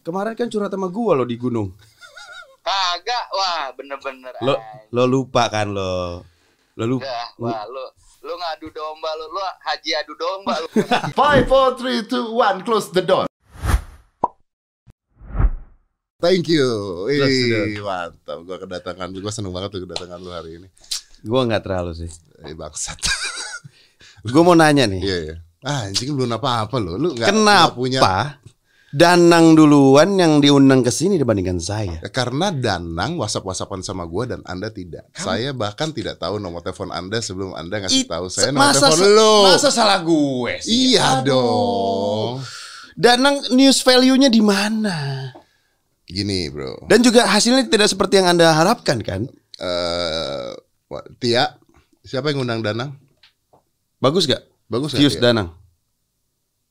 Kemarin kan curhat sama gua lo di gunung. Kagak, wah bener-bener. Lo lo lupa kan lo. Lo lupa. Udah, wah lu lu ngadu domba lu, lu haji adu domba lu. Five, four, three, two, one, close the door. Thank you. Wih, mantap. Gua kedatangan lu. Gua seneng banget tuh kedatangan lu hari ini. Gua nggak terlalu sih. Eh, bangsat. Gua mau nanya nih. Iya, iya. Ah, anjing belum apa-apa lu. Lu nggak Kenapa punya Danang duluan yang diundang ke sini dibandingkan saya? Ya, Karena Danang WhatsApp-WhatsAppan sama gua dan Anda tidak. Saya bahkan tidak tahu nomor telepon Anda sebelum Anda ngasih It- tahu saya nomor masa telepon lu. Masa salah gue sih? Iya Aduh. dong. Danang news value-nya di mana? Gini, Bro. Dan juga hasilnya tidak seperti yang Anda harapkan kan? Eh, wah, Tia, siapa yang ngundang Danang? Bagus gak? Bagus nggak, Views? Danang.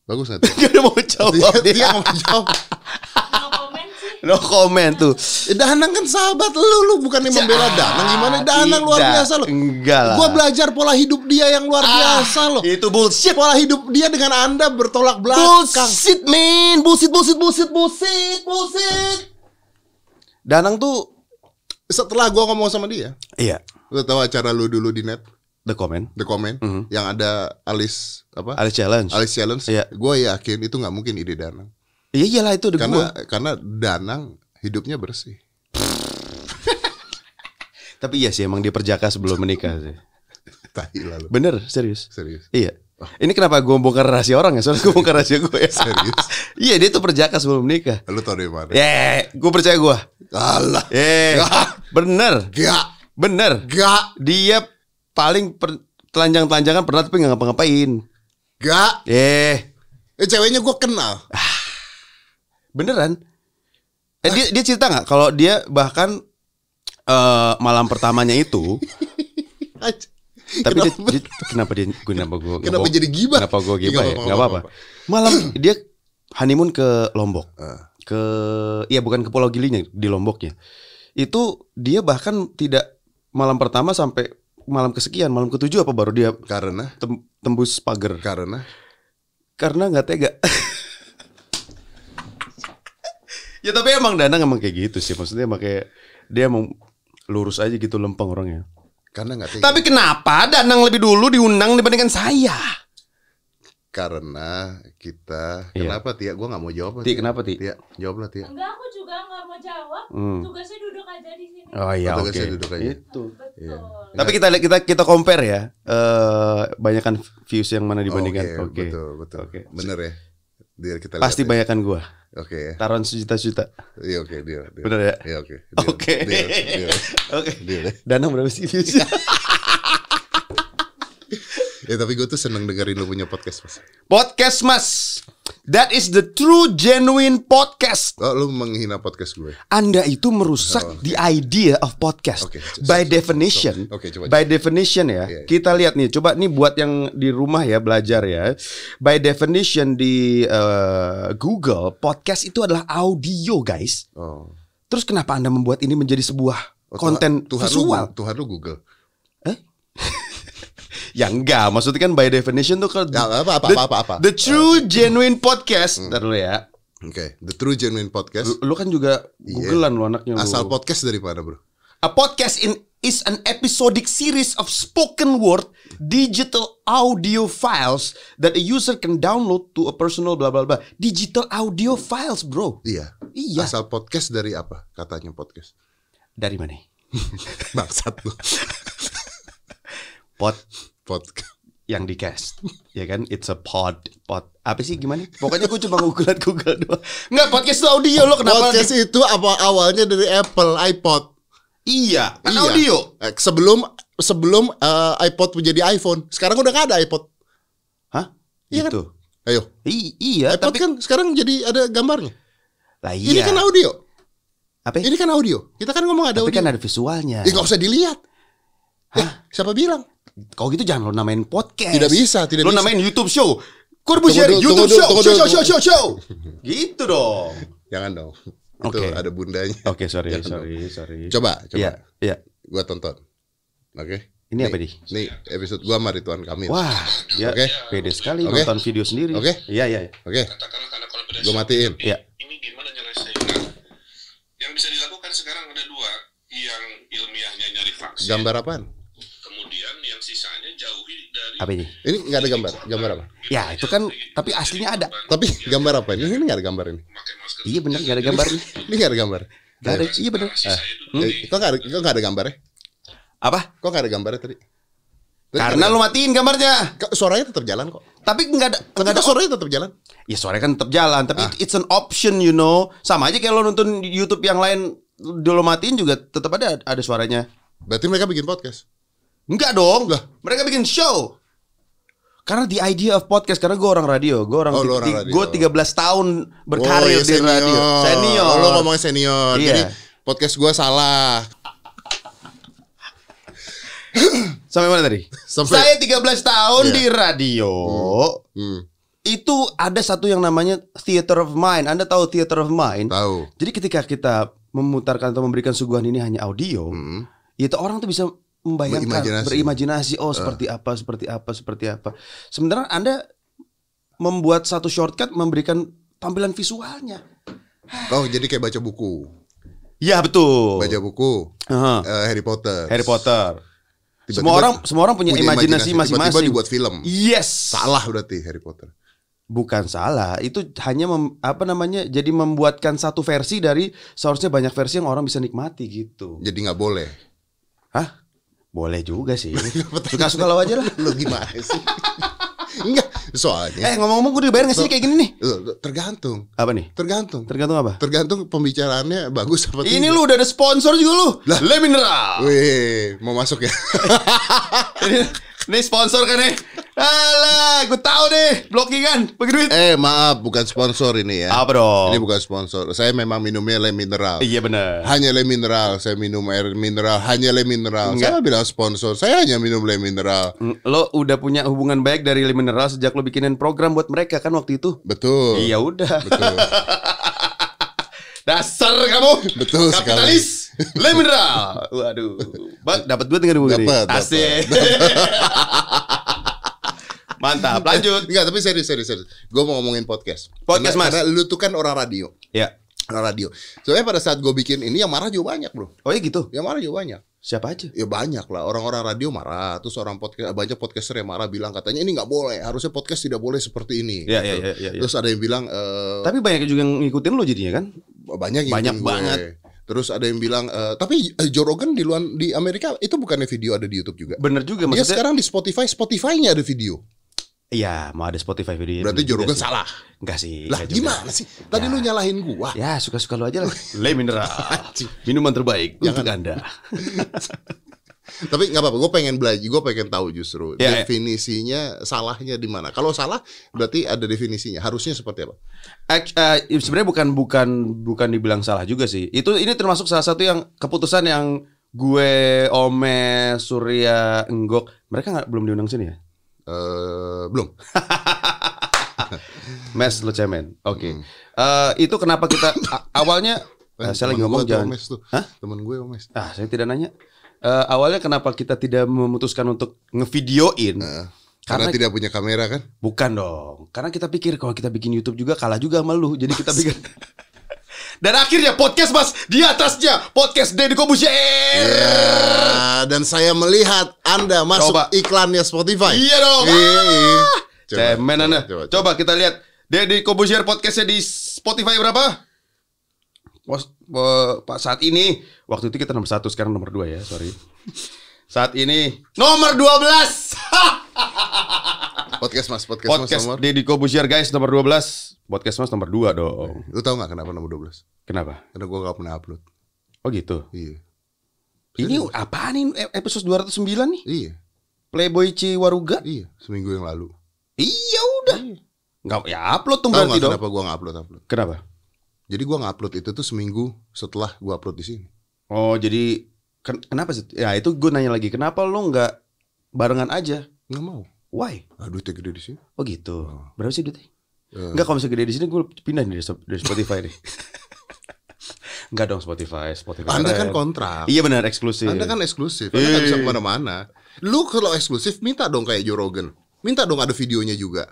Bagus nggak? Tia? Gak ada mau jawab dia. Nggak mau jawab. No comment sih. No comment tuh. Eh, Danang kan sahabat lu, lu bukan yang membela Danang. Gimana Danang luar biasa lo. Enggak lah. Gua belajar pola hidup dia yang luar biasa loh. Itu bullshit. Pola hidup dia dengan Anda bertolak belakang. Bullshit man. Bullshit, bullshit, bullshit, bullshit, bullshit. Danang tuh. Setelah gua ngomong sama dia, Iya. lu tahu acara lu dulu di net, The comment. The Comment, Mhm. yang ada Alis apa? Alice challenge. Alice Challenge. Iya. Gue yakin itu nggak mungkin ide Danang. Iya iyalah itu udah Karena gua. karena Danang hidupnya bersih. Tapi iya sih emang dia perjaka sebelum menikah sih. Tahi lalu. Bener, serius. Serius. Iya. Ini kenapa gue bongkar rahasia orang ya? Soalnya gue bongkar rahasia gue ya. Serius. iya dia tuh perjaka sebelum menikah. Lu tau dari mana? Ya, gue percaya gue. Alah. Eh, bener, Gak. bener. Gak. Dia paling per- telanjang-telanjangan pernah tapi nggak ngapa-ngapain. Gak. Eh, Eh ceweknya gue kenal. beneran? Eh, dia dia cerita nggak kalau dia bahkan eh, malam pertamanya itu, tapi dia, Kenapa? dia- kenapa dia kenapa gue Kenapa jadi gibah? Kenapa gue Iya, gibah ya? nggak Nggak apa-apa. Malam dia honeymoon ke Lombok. Ah. Ke iya bukan ke Pulau Gilinya di Lomboknya. Itu dia bahkan tidak malam pertama sampai malam kesekian, malam ketujuh apa baru dia Karena tem- tembus pagar karena karena nggak tega. ya tapi emang Danang emang kayak gitu sih, maksudnya emang kayak dia emang lurus aja gitu lempeng orangnya. karena nggak tega. Tapi kenapa Danang lebih dulu diundang dibandingkan saya? Karena kita Iya. kenapa Tia? Gue nggak mau jawab. lah, Ti, kenapa, Ti? Tia, jawab lah Tia. Enggak, aku juga nggak mau jawab. Hmm. Tugasnya duduk aja di sini. Oh iya oke. saya duduk aja. Itu. Betul. Iya. Tapi kita lihat- kita kita compare ya. Eh banyakan views yang mana dibandingkan. Oke. betul betul. Oke. Bener ya. Biar kita Pasti lihat ya. banyakan gua. Oke ya. Taruhan sejuta-juta. Iya oke deal. deal. Bener ya? Iya oke. Oke. Oke. ya. Dana berapa sih views? Ya tapi gue tuh seneng dengerin lu punya podcast mas. podcast Mas. That is the true genuine podcast. Oh lu menghina podcast gue. Anda itu merusak the idea of podcast. Oke, c- by definition. Oke, coba, By definition ya. Iya, iya. Kita lihat nih, coba nih buat yang di rumah ya belajar ya. By definition di eh, Google, podcast itu adalah audio, guys. Oh. Terus kenapa Anda membuat ini menjadi sebuah Oh, konten Tuhan, Tuhan visual? Lu, Tuhan lu Google. Ya enggak, maksudnya kan by definition tuh kan Ya, apa, apa, the, apa, apa, apa. the true genuine podcast. Ntar dulu ya. Oke, The True Genuine Podcast. Lu, lu kan juga Iya. googlean lu anaknya lu. Asal podcast dari mana bro? A podcast in is an episodic series of spoken word digital audio files that a user can download to a personal blah blah blah. Digital audio files, bro. Iya. Iya. Asal podcast dari apa? Katanya podcast. Dari mana? Bangsat lu. Pod Podcast. yang di cast, ya kan? It's a pod, pod. Apa sih gimana? Pokoknya gue cuma googlean Google doang. Enggak podcast itu audio lo kenapa? Podcast itu apa awalnya dari Apple iPod. Iya, kan Iya. audio. Eh, Sebelum sebelum eh, iPod menjadi iPhone. Sekarang udah gak ada iPod. Hah? Iya kan? Gitu. Ayo. I- iya, iPod tapi kan sekarang jadi ada gambarnya. lah Ini iya. kan audio. Apa? Ini kan audio. Kita kan ngomong ada Tapi audio. kan ada visualnya. Ya nggak usah dilihat. Eh, siapa bilang? Kau gitu jangan lo namain podcast. Tidak bisa, tidak lo bisa. Lo namain YouTube show. Corbusier YouTube tunggu, show, tunggu, show, tunggu, show, show, show, show, show. gitu dong. Jangan dong. Oke. Okay. Ada bundanya. Oke, okay, sorry, Jangan sorry, dong. sorry. Coba, coba. Iya. Yeah, yeah. Gua tonton. Oke. Okay? Ini nih, apa nih? Ini episode gua sama Rituan Kamil. Wah, ya okay. pede sekali okay. nonton video sendiri. Oke. Okay. Iya, iya. Oke. Okay. Gua matiin. Iya. Ini gimana nyelesainnya? Yang bisa dilakukan sekarang ada dua yang ilmiahnya nyari vaksin. Gambar apaan? Apa ini? Ini nggak ada gambar. Gambar apa? Ya itu kan tapi aslinya ada. Tapi gambar apa ini? Ini nggak ada gambar ini. Iya bener gak ada gambar nih. Ini nggak ada gambar. Gak ada. Iya bener. Sisanya itu Eh, kok nggak ada? Kok nggak ada gambarnya? Apa? Kok nggak ada gambarnya tadi? Tadi Karena nggak lu matiin gambarnya. suaranya tetap jalan kok. Tapi nggak ada nggak ada suaranya tetap jalan. Ya suaranya kan tetap jalan, tapi Ah. it's an option you know. Sama aja kayak lo nonton YouTube yang lain dulu matiin juga tetap ada ada suaranya. Berarti mereka bikin podcast. Enggak dong. Lah. Mereka bikin show. Karena the idea of podcast karena gue orang radio, gue orang, Oh, orang radio. gue 13 tahun berkarir Oh, iya, di radio. Senior. Oh, lo ngomongin senior. Iya. Jadi podcast gua salah. Sampai mana tadi? Sampai- Saya 13 tahun Iya. di radio. Hmm, Itu ada satu yang namanya theater of mind. Anda tahu theater of mind? tahu. Jadi ketika kita memutarkan atau memberikan suguhan ini hanya audio, Hmm. itu orang tuh bisa membayangkan, Berimajinasi. berimajinasi, oh seperti apa, seperti apa, seperti apa. Sementara Anda membuat satu shortcut memberikan tampilan visualnya. Oh, jadi kayak baca buku. Ya betul. Baca buku Aha. eh, Harry Potter. Harry Potter. Tiba-tiba semua orang semua orang punya, imajinasi Tiba-tiba masing-masing. dibuat film. Yes. Salah berarti Harry Potter. Bukan salah, itu hanya mem- apa namanya? Jadi membuatkan satu versi dari seharusnya banyak versi yang orang bisa nikmati gitu. Jadi nggak boleh. Hah? Boleh juga sih. Suka-suka lo aja lah. Lu gimana sih? Enggak, soalnya Eh ngomong-ngomong gue dibayar gak sih kayak gini nih? tergantung. Apa nih? Tergantung. Tergantung apa? Tergantung pembicaraannya bagus apa Ini tidak. lu udah ada sponsor juga lu. Le Mineral. Wih, mau masuk ya? ini, sponsor kan nih. Alah, gue tahu deh. Blockingan, bagi duit. eh, maaf, bukan sponsor ini ya. Apa dong? Ini bukan sponsor. Saya memang minumnya le mineral. Iya benar. Hanya le mineral. Saya minum air mineral. Hanya le mineral. Enggak. Saya bilang sponsor. Saya hanya minum le mineral. Lo udah punya hubungan baik dari Le Mineral sejak lo bikinin program buat mereka kan waktu itu. Betul. Iya udah. Betul. Dasar kamu. Betul sekali. Le Mineral. Waduh. Bang, dapat duit nggak nih? Dapat, Asik. Mantap. Lanjut. Enggak, tapi serius, serius, serius. Gue mau ngomongin podcast. Podcast, karena, Mas. Karena lu tuh kan orang radio. Ya. Orang radio. Soalnya pada saat gue bikin ini yang marah juga banyak, bro. Oh ya gitu. Yang marah juga banyak. Siapa aja? Ya banyak lah orang-orang radio marah, terus orang podcast banyak podcaster yang marah bilang katanya ini nggak boleh, harusnya podcast tidak boleh seperti ini. Iya, gitu. iya, iya, iya, iya. Terus ada yang bilang eh, Tapi banyak juga yang ngikutin lo jadinya kan? banyak banyak gue. Terus ada yang bilang eh, tapi eh, Joe Rogan di luar di Amerika itu bukannya video ada di YouTube juga. Bener juga Dia maksudnya. sekarang di Spotify, Spotify-nya ada video. Iya, mau ada Spotify video. Berarti Joe Rogan salah. Enggak sih. Lah gimana sih? Tadi Ya. lu nyalahin gua. Ya, suka-suka lo aja lah. Le Mineral. Minuman terbaik untuk Anda. Tapi nggak apa-apa, gue pengen belajar, gue pengen tahu justru Ya, ya. definisinya salahnya di mana. Kalau salah berarti ada definisinya. Harusnya seperti apa? Eh, sebenarnya bukan bukan bukan dibilang salah juga sih. Itu ini termasuk salah satu yang keputusan yang gue, Ome, Surya, Enggok, mereka nggak belum diundang sini ya? Eh belum. Mes lo cemen. Oke. Eh, itu kenapa kita awalnya eh, saya lagi ngomong jangan. Omes tuh. Hah? Temen gue Omes. Ah, saya tidak nanya. Eh, awalnya kenapa kita tidak memutuskan untuk ngevideoin? Eh, karena Karena- tidak punya kamera kan? Bukan dong. Karena kita pikir kalau kita bikin YouTube juga kalah juga sama lu. Jadi kita bikin Dan akhirnya podcast Mas di atasnya podcast Deddy Kobusier. Ya, dan saya melihat Anda masuk Coba. iklannya Spotify. Iya dong. Iya, iya. Coba, Cemen coba, Anda. coba, Coba, kita lihat Deddy Kobusier podcastnya di Spotify berapa? Po- Pak saat ini waktu itu kita nomor satu sekarang nomor dua ya sorry. Saat ini nomor 12 Podcast Mas, podcast, Mas Podcast nomor. Deddy Kobusier guys nomor 12 Podcast Mas nomor 2 dong Lu tahu nggak kenapa nomor 12? Kenapa? Karena gue gak pernah upload. Oh gitu Iya. Ini apaan nih e- episode 209 nih Iya, Playboy Ciwaruga iya. Seminggu yang lalu. Iya udah Nggak ya upload tuh berarti dong kenapa gue gak upload upload? Kenapa? Jadi gue gak upload itu tuh seminggu setelah gue upload di sini. Oh jadi ken- Kenapa sih? Ya itu gue nanya lagi Kenapa lo nggak barengan aja? Nggak mau. Why? Ah, duitnya gede di sini. Oh gitu Berapa sih duitnya? Eh, Enggak kalau misalnya gede di sini gue pindah nih dari, Spotify nih. Enggak dong Spotify, Spotify. Anda kan kontrak. Iya benar eksklusif. Anda kan eksklusif. Anda nggak bisa Iya. ke mana-mana. Lu kalau eksklusif minta dong kayak Joe Rogan. Minta dong ada videonya juga.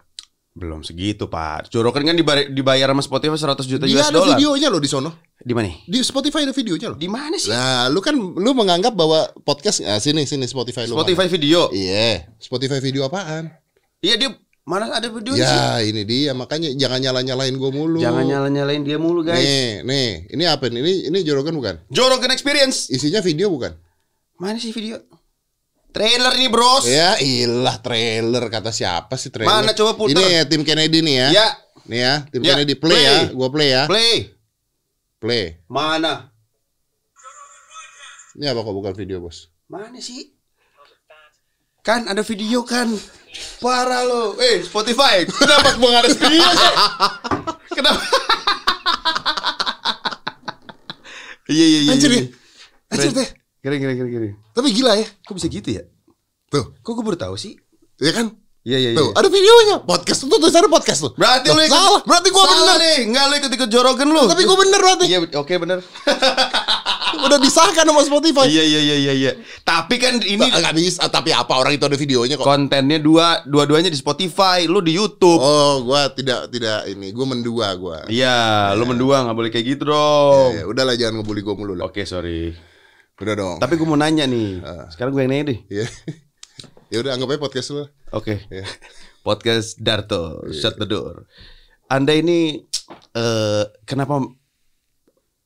Belum segitu Pak. Joe Rogan kan dibayar, dibayar sama Spotify 100 juta Dia US ada dollar. videonya loh di sono. Di mana? Di Spotify ada videonya loh. Di mana sih? Nah, lu kan lu menganggap bahwa podcast ah, sini sini Spotify lu. Spotify video. Iya, Spotify video apaan? Iya dia mana ada video sih? Ya, ini dia makanya jangan nyala-nyalain gue mulu. Jangan nyala-nyalain dia mulu guys. Nih, nih, ini apa nih? Ini ini jorokan bukan? Jorokan Experience. Isinya video bukan? Mana sih video? Trailer nih bros. Ya, ilah trailer kata siapa sih trailer? Mana, coba puter. Ini ya tim Kennedy nih ya. Ya, Nih ya, tim Ya, Kennedy play, play. ya. Gua play ya. play. Play. Mana? Ini apa kok bukan video, Bos? Mana sih? Kan ada video kan. Parah lo. Eh, Spotify. Kenapa gua nggak ada video sih? Kenapa? Iya iya iya. Anjir iya. ya. Anjir Keren. Keren keren keren. Tapi gila ya. Kok bisa gitu ya? Tuh, Kok gue baru tahu sih? ya kan? Iya iya iya. Tuh, ada videonya. Podcast tuh tulisannya podcast tuh. Berarti Tuh, lu salah. Berarti gua salah bener. nih. Enggak lu ikut ikut jorogen lu. Tapi gua bener berarti. Iya oke bener. Udah disahkan sama Spotify. iya iya iya iya iya. Tapi kan ini Nggak bisa, tapi apa orang itu ada videonya kok. kontennya dua dua-duanya di Spotify, lu di YouTube. Oh, gua tidak tidak ini, gua mendua gua. Iya, lu mendua nggak boleh kayak gitu dong. Ya, udahlah jangan ngebully gua mulu lah. Oke sorry. Udah dong. Tapi gue mau nanya nih. Ah. Sekarang gue yang nanya deh. Iya. ya udah anggap aja podcast lu. Oke. Ya. Podcast Darto, Iya. shut the door. Anda ini eh kenapa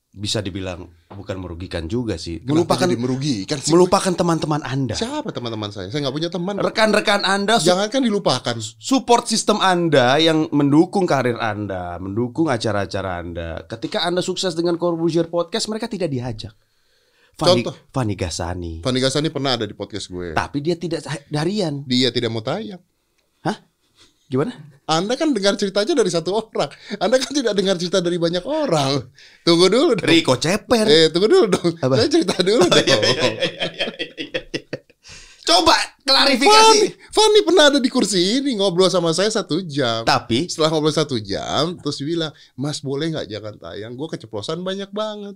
bisa dibilang bukan merugikan juga sih? Kenapa Melupakan merugikan sih? melupakan teman-teman Anda. Siapa teman-teman saya? Saya nggak punya teman. Rekan-rekan Anda su- Jangankan dilupakan. support sistem Anda yang mendukung karir Anda, mendukung acara-acara Anda. Ketika Anda sukses dengan Corbusier Podcast, mereka tidak diajak. Fani, Contoh. Fani Gasani. Fani Gasani pernah ada di podcast gue. Tapi dia tidak harian. Dia tidak mau tayang. Hah? Gimana? Anda kan dengar ceritanya dari satu orang. Anda kan tidak dengar cerita dari banyak orang. Tunggu dulu dong. Riko Ceper. Eh, tunggu dulu dong. Apa? Saya cerita dulu dong. Coba Fanny, klarifikasi. Fanny pernah ada di kursi ini ngobrol sama saya satu jam. Tapi Setelah ngobrol satu jam, terus bilang, Mas boleh nggak jangan tayang? Gue keceplosan banyak banget.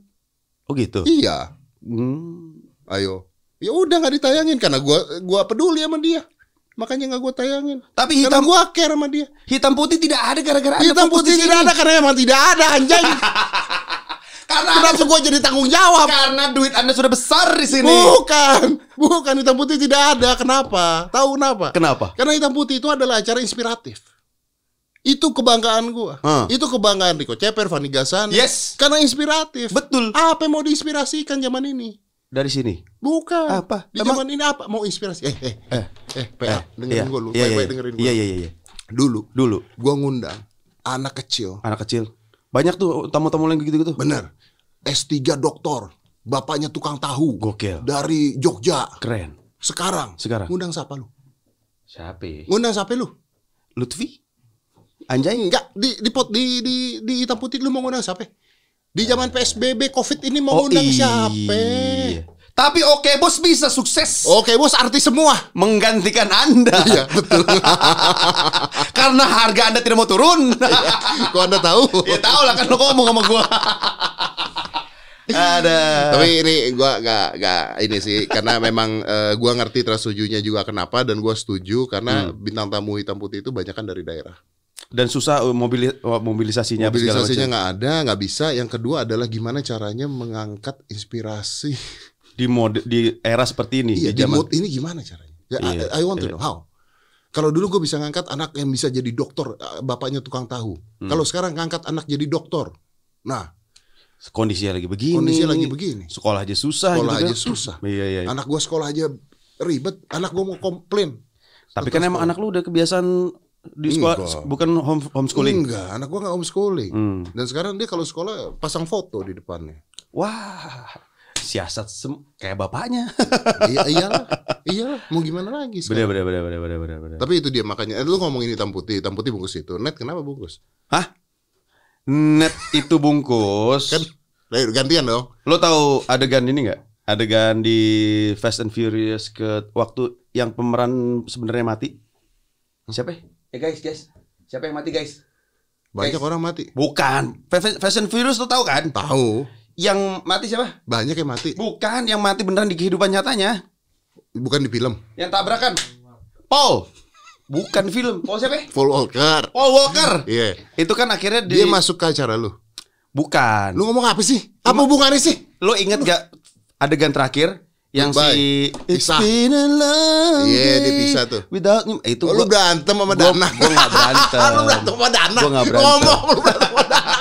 oh gitu. Iya, Hmm. ayo. Ya udah nggak ditayangin karena gua gua peduli sama dia. Makanya nggak gua tayangin. Tapi Karena hitam gua care sama dia. hitam putih tidak ada gara-gara Hitam putih di tidak ada karena emang tidak ada anjing. Karena Kenapa gua jadi tanggung jawab? karena duit Anda sudah besar di sini. Bukan, bukan hitam putih tidak ada. Kenapa? Tahu kenapa? Kenapa? Karena hitam putih itu adalah acara inspiratif. Itu kebanggaan gua. Hmm. Itu kebanggaan Riko Ceper, Fani Gasani. Yes. Karena inspiratif. Betul. Apa yang mau diinspirasikan zaman ini? Dari sini. Bukan. Apa? Di Emang- zaman ini apa? Mau inspirasi? Eh, eh, Eh. eh, PA, dengerin Iya. gua lu. Iya, Baik-baik iya, dengerin gua. Iya iya iya. iya. Dulu, Dulu gua ngundang anak kecil. anak kecil. Banyak tuh tamu-tamu yang gitu-gitu. Bener. S3 doktor. Bapaknya tukang tahu. Gokil. Dari Jogja. Keren. Sekarang. Sekarang. Ngundang siapa lu? Siapa? Ngundang siapa lu? Lutfi? Anjay? Enggak, di di pot di di di hitam putih lu mau ngundang siapa? Di zaman PSBB Covid ini mau Oh ngundang iya. siapa? Tapi oke bos bisa sukses Oke, bos artis semua. menggantikan Anda. Iya, betul. Karena harga Anda tidak mau turun. Kok Anda tahu? ya tahu lah kan lo ngomong sama gua. Ada. Tapi ini gua gak, gak ini sih karena memang eh, gua ngerti tersetujunya juga kenapa dan gua setuju karena Hmm. bintang tamu hitam putih itu banyak kan dari daerah. Dan susah uh, mobili- uh, mobilisasinya Mobilisasinya nggak ada, nggak bisa. Yang kedua adalah gimana caranya mengangkat inspirasi di mode di era seperti ini Iya, di di zaman mood ini gimana caranya? Ya, Iya, I, I want to iya. know how. Kalau dulu gue bisa ngangkat anak yang bisa jadi dokter, eh, bapaknya tukang tahu. Hmm. Kalau sekarang ngangkat anak jadi dokter, nah kondisinya lagi begini kondisinya lagi begini. sekolah aja susah Sekolah gitu aja kan. susah. iya iya Anak gue sekolah aja ribet, anak gue mau komplain. tapi kan emang sekolah. anak lu udah kebiasaan di sekolah Enggak. bukan home homeschooling Enggak, anak gue nggak homeschooling. Hmm. Dan sekarang dia kalau sekolah pasang foto di depannya. wah siasat sem- kayak bapaknya iya, iyalah, iyalah. Mau gimana lagi? sekarang? bener bener bener bener bener bener Tapi itu dia makanya. Eh, lu ngomongin hitam putih, hitam putih bungkus itu. Net kenapa bungkus? hah net itu bungkus Kan, ayo, gantian dong. lo tahu adegan ini nggak adegan di Fast and Furious ke waktu yang pemeran sebenarnya mati siapa ya? Eh guys guys siapa yang mati guys Banyak Guys. orang mati. bukan Fa- Fast and Furious lo tahu kan Tahu, yang mati siapa banyak yang mati. bukan yang mati beneran di kehidupan nyatanya Bukan di film. yang tabrakan Paul bukan film Paul siapa? Paul Walker. Paul Walker Iya. itu kan akhirnya di, Dia masuk ke acara lu. Bukan. Lu ngomong apa sih? Apa hubungannya sih? Lo inget gak adegan terakhir yang Goodbye. si It's Pisah. been a long Iya, dia day pisah tuh. Without you. Eh, itu Oh, lu gua, berantem sama gua, Dana. gua gak berantem. lu berantem sama Dana. Gua nggak berantem. Ngomong lu berantem sama Dana.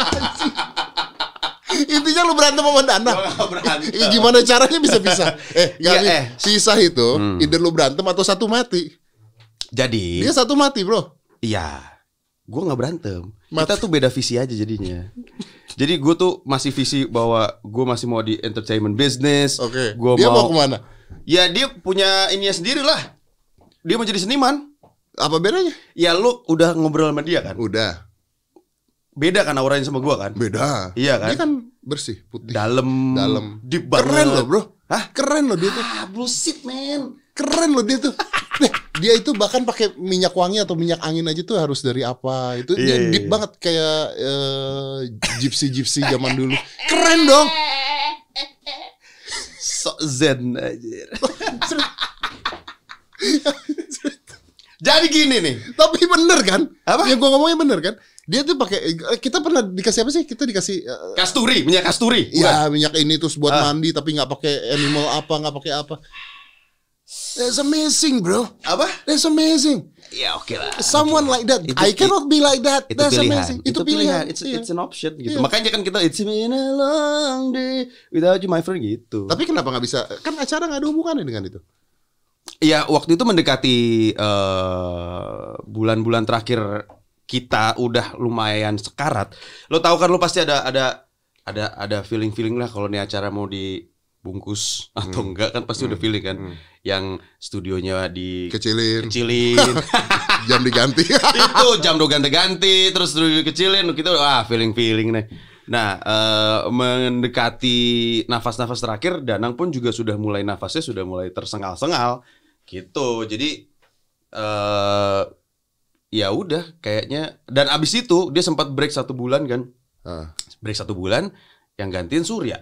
Intinya lu berantem sama Dana. Gua berantem. Eh, Gimana caranya bisa pisah? Eh, gak, eh. pisah itu, either lu berantem atau satu mati. Jadi, Dia satu mati, bro. iya. Gue nggak berantem. Mat- Kita tuh beda visi aja jadinya. Jadi gue tuh masih visi bahwa gue masih mau di entertainment business. Oke. Gua Dia mau mau, ke mana? Ya dia punya ininya sendiri lah. Dia mau jadi seniman. Apa bedanya? Ya lu udah ngobrol sama dia kan? Udah, Beda kan auranya sama gua kan? beda. Iya kan? Dia kan bersih, putih. Dalam, Dalam. deep banget. Keren loh, bro. Hah? Keren loh dia tuh. Ah, bullshit, man. Keren loh dia tuh. Dia itu bahkan pakai minyak wangi atau minyak angin aja tuh harus dari apa? Itu dia Iya, iya, deep iya. banget kayak eh, gypsy-gypsy zaman dulu. Keren dong. So zen aja. Jadi gini nih. Tapi bener kan? Apa? Yang gua ngomongnya bener kan? Dia tuh pakai eh, kita pernah dikasih apa sih? Kita dikasih eh, Kasturi, minyak kasturi. bukan? ya minyak ini terus buat Ah. mandi tapi nggak pakai animal apa nggak pakai apa. That's amazing, bro. Apa? That's amazing. Ya oke lah. Someone like that. Itu- I cannot be like that. itu That's pilihan. amazing. Itu, pilihan. It's, Iya. it's an option gitu. Iya. Makanya kan kita it's been a long day without you my friend gitu. Tapi kenapa nggak bisa? Kan acara nggak ada hubungannya dengan itu. Iya, waktu itu mendekati eh, bulan-bulan terakhir kita udah lumayan sekarat. Lo tahu kan lo pasti ada ada ada ada feeling-feeling lah kalau nih acara mau dibungkus atau enggak kan pasti udah feeling kan. Yang studionya di Kecilin, kecilin. jam diganti. itu jam do ganti-ganti terus studio kecilin kita wah feeling-feeling nih. Nah, eh, mendekati nafas-nafas terakhir Danang pun juga sudah mulai nafasnya sudah mulai tersengal-sengal gitu. Jadi eh ya udah kayaknya dan abis itu dia sempat break satu bulan kan. Ah, Break satu bulan yang gantiin Surya.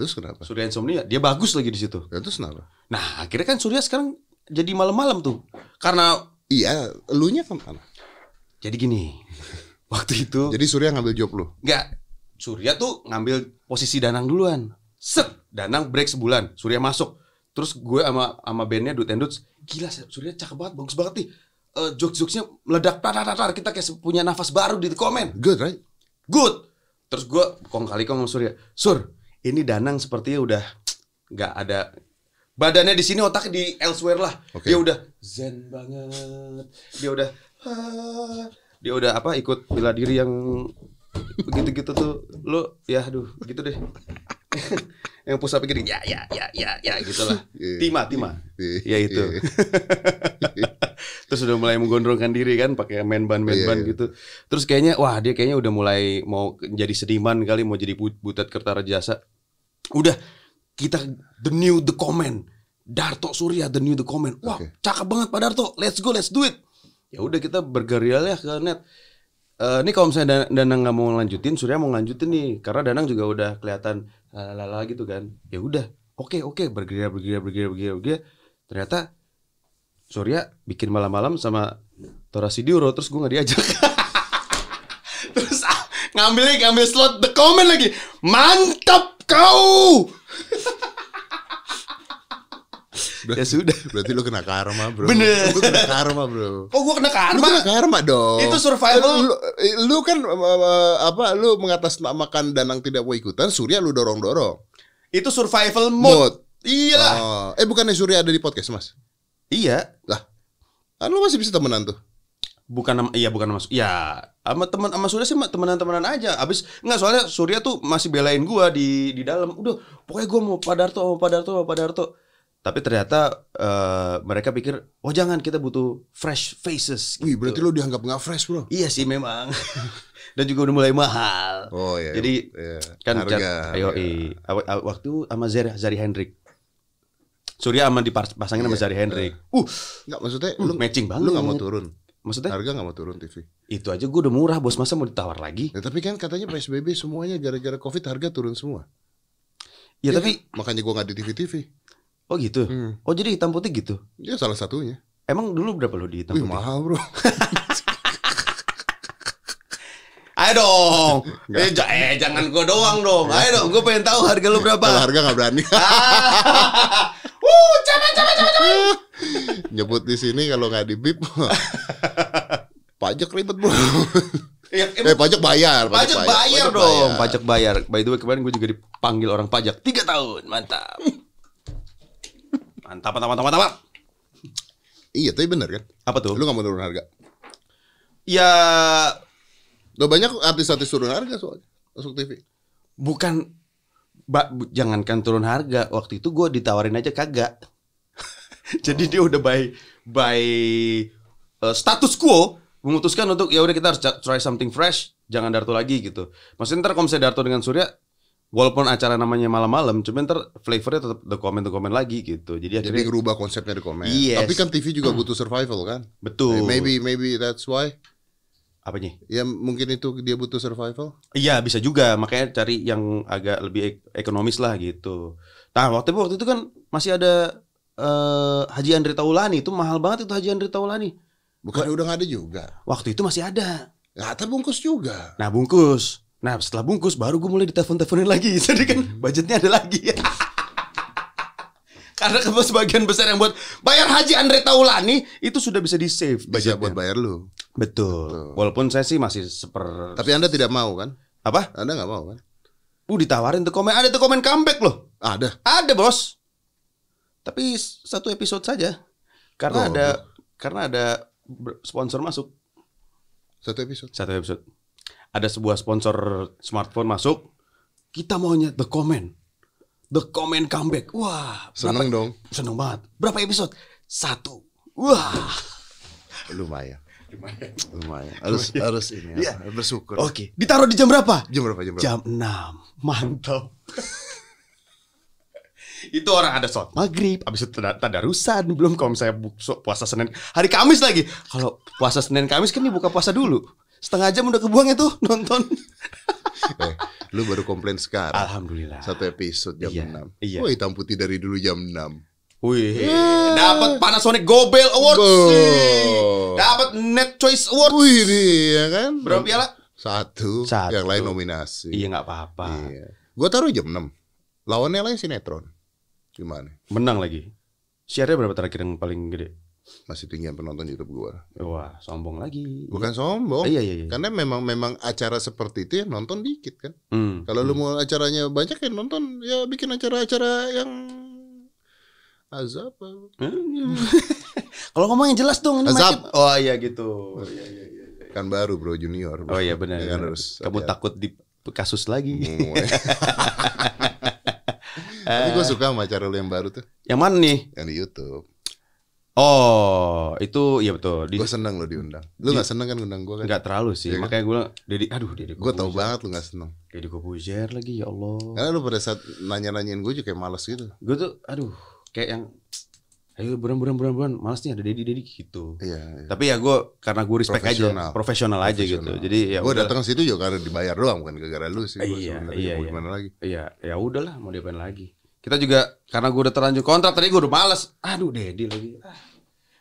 Terus kenapa? Surya Insomnia. Dia bagus lagi di situ. Ya, terus kenapa? Nah, akhirnya kan Surya sekarang jadi malam-malam tuh. Karena Iya, elunya ke mana? jadi gini. Waktu itu Jadi Surya ngambil job lu. Enggak. Surya tuh ngambil posisi Danang duluan. Set, Danang break sebulan. Surya masuk. Terus gue sama sama bandnya Dut and Duts, gila Surya cakep banget, bagus banget nih. Eh jokes-jokesnya meledak, tar, tar, tar. kita kayak punya nafas baru di komen. Good, right? Good. Terus gue kong kali kong sama Surya, Sur, ini Danang sepertinya udah nggak ada badannya di sini otaknya di elsewhere lah. Oke. Dia udah zen banget. Dia udah ah, dia udah apa ikut bela diri yang begitu-gitu tuh. Lu ya aduh gitu deh. yang pusat pikir ya ya ya ya ya gitu lah. Iya. Tima Tima. Iya. Ya itu. Terus udah mulai menggondrongkan diri kan pakai main ban main Iya, ban iya. gitu. Terus kayaknya wah dia kayaknya udah mulai mau jadi sediman kali mau jadi but- butet kertara jasa. Udah kita the new the comment. Darto Surya the new the comment. Wah, Oke. cakep banget Pak Darto. Let's go, let's do it. Ya udah kita bergerilya ke net. Eh, ini kalau misalnya Dan- Danang nggak mau lanjutin, Surya mau lanjutin nih, karena Danang juga udah kelihatan lalala gitu kan. Ya udah, oke oke bergerilya bergerilya bergerilya bergerilya, bergerilya. Ternyata Surya bikin malam-malam sama Tora Sidioro, terus gue nggak diajak. terus ah, ngambilnya ngambil slot the comment lagi. Mantap kau. ya sudah. Berarti lu kena karma, bro. Bener. Lu kena karma, bro. Oh gue kena Lu karma. kena karma dong. Itu survival. Lu, lu kan uh, apa? Lu mengatasnamakan Danang tidak mau ikutan, Surya lu dorong-dorong. Itu survival Mode. mode. Iya. Oh. Eh bukannya Surya ada di podcast, Mas? Iya. Lah. Kan lu masih bisa temenan tuh. Bukan nama, iya bukan nama ya sama teman sama Surya sih temenan-temenan aja. Abis nggak soalnya Surya tuh masih belain gua di di dalam. Udah, pokoknya gua mau Pak Darto, mau Darto, mau Darto. Tapi ternyata eh, mereka pikir, oh jangan kita butuh fresh faces. Wih, gitu. berarti lu dianggap nggak fresh, bro. Iya sih memang. Dan juga udah mulai mahal. Oh iya. Jadi iya. kan harga. cat- ayo i- aw- aw- waktu sama Zari, Zari Hendrik. Surya sama dipasangin sama Iya, Zari Hendrik. Uh, Nggak maksudnya uh, lu matching banget. lu nggak mau turun. Maksudnya Harga nggak mau turun TV. itu aja gue udah murah bos masa mau ditawar lagi. Ya, tapi kan katanya PSBB semuanya gara-gara Covid harga turun semua. Ya Iya tapi kan? makanya gua nggak di TV-TV. Oh gitu. Hmm. Oh jadi hitam putih gitu. Ya salah satunya. Emang dulu berapa lo di hitam Wih, putih? mahal, bro. Ayo dong. Eh, eh, jangan gue doang dong. Ayo dong, gue pengen tahu harga lu berapa. Kalau harga nggak berani. Wuh, cepet, cepet, cepet, cepet. Nyebut di sini kalau nggak di bip. pajak ribet bro. Ya, eh pajak bayar. Pajak bayar Pajak dong, bayar. pajak bayar. By the way kemarin gue juga dipanggil orang pajak tiga tahun, mantap. Mantap, mantap, mantap, mantap. Iya tapi bener kan. Apa tuh? Lu nggak mau turun harga. Ya Udah banyak artis-artis turun harga soalnya masuk TV. bukan, ba, bu- jangankan turun harga. Waktu itu gue ditawarin aja kagak. Jadi dia udah by by uh, status quo memutuskan untuk ya udah kita harus try something fresh, jangan Darto lagi gitu. Maksudnya ntar kalau misalnya Darto dengan Surya walaupun acara namanya malam-malam, cuman ntar flavornya tetap the comment the comment lagi gitu. Jadi Jadi akhirnya ngerubah konsepnya di komen. Yes. Tapi kan TV juga butuh survival kan. betul. Maybe maybe that's why. apanya? Ya mungkin itu dia butuh survival. Iya bisa juga makanya cari yang agak lebih ek- ekonomis lah gitu. Nah waktu itu waktu itu kan masih ada eh, Haji Andri Taulani itu mahal banget itu Haji Andri Taulani. Bukan udah nggak ada juga. Waktu itu masih ada. Nggak terbungkus juga. Nah bungkus. Nah setelah bungkus baru gue mulai ditelepon-teleponin lagi. Jadi kan budgetnya ada lagi. Karena ke- sebagian besar yang buat bayar Haji Andre Taulani itu sudah bisa di save Bisa budgetnya. buat bayar lu. Betul. Walaupun saya sih masih seper Tapi anda tidak mau kan? apa? Anda nggak mau kan? Uh ditawarin tuh komen ada tuh komen comeback loh. Ada. Ada bos. Tapi satu episode saja. Karena Oh. ada karena ada sponsor masuk Satu episode. satu episode. Ada sebuah sponsor smartphone masuk. Kita maunya the comment. The comment comeback. Wah, Seneng dong. seneng banget. Berapa episode? Satu. Wah. Lumayan. Lumayan. Harus harus ini. Iya. ya, Bersyukur. Oke, ditaruh di jam berapa? Jam berapa jam berapa? Jam 6. Mantap. itu orang ada sholat maghrib, habis itu tada- tadarusan, belum kalau so- puasa Senin, hari Kamis lagi. Kalau puasa Senin Kamis kan nih buka puasa dulu. Setengah jam udah kebuang itu nonton. Eh, lu baru komplain sekarang. Alhamdulillah. Satu episode jam Iya, 6. iya. Oh, hitam putih dari dulu jam 6. Wih, dapat Panasonic Gobel Award Bo. sih. Dapat Net Choice Award. Wih, ini ya kan? Berapa piala? Satu. Satu. Yang lain nominasi. Iya nggak apa-apa. Iya. Gua taruh jam 6. Lawannya lain sinetron. Gimana? Menang lagi. Share-nya berapa terakhir yang paling gede? Masih tinggian penonton YouTube gua. Wah, sombong lagi. Bukan sombong. Eh, iya iya iya. Karena memang memang acara seperti itu yang nonton dikit kan. Hmm. Kalau lu mau acaranya banyak ya nonton ya bikin acara-acara yang azab. Hmm. Kalau ngomongnya jelas dong ini Azab. Oh iya gitu. Iya iya iya. Kan baru bro junior. bro. Oh iya benar. Ya kan, harus Kamu hati-hati. takut di kasus lagi. Hmm. Tapi gue suka sama acara lu yang baru tuh Yang mana nih? Yang di Youtube Oh, itu iya betul. Di Gue seneng lo diundang Lu gak seneng kan undang gue kan nggak terlalu sih. Iya kan? Makanya gue bilang, Dedi, aduh Dedi Gue tau banget lu gak seneng Dedi Kobuzier lagi ya Allah. Karena lu pada saat nanya-nanyain gue juga kayak males gitu Gue tuh aduh kayak yang ayo buruan buruan buruan buruan malas nih ada Dedi Dedi gitu. Iya, iya. Tapi ya gue karena gue respect Profesional. aja, profesional aja gitu. Jadi ya Gue datang ke situ juga karena dibayar doang Bukan gara-gara lu sih gua Iya, iya, Mau iya. gimana lagi Iya, ya udahlah mau diapain lagi. Kita juga karena gue udah terlanjur kontrak tadi gue udah males. Aduh Dedi lagi. Ah.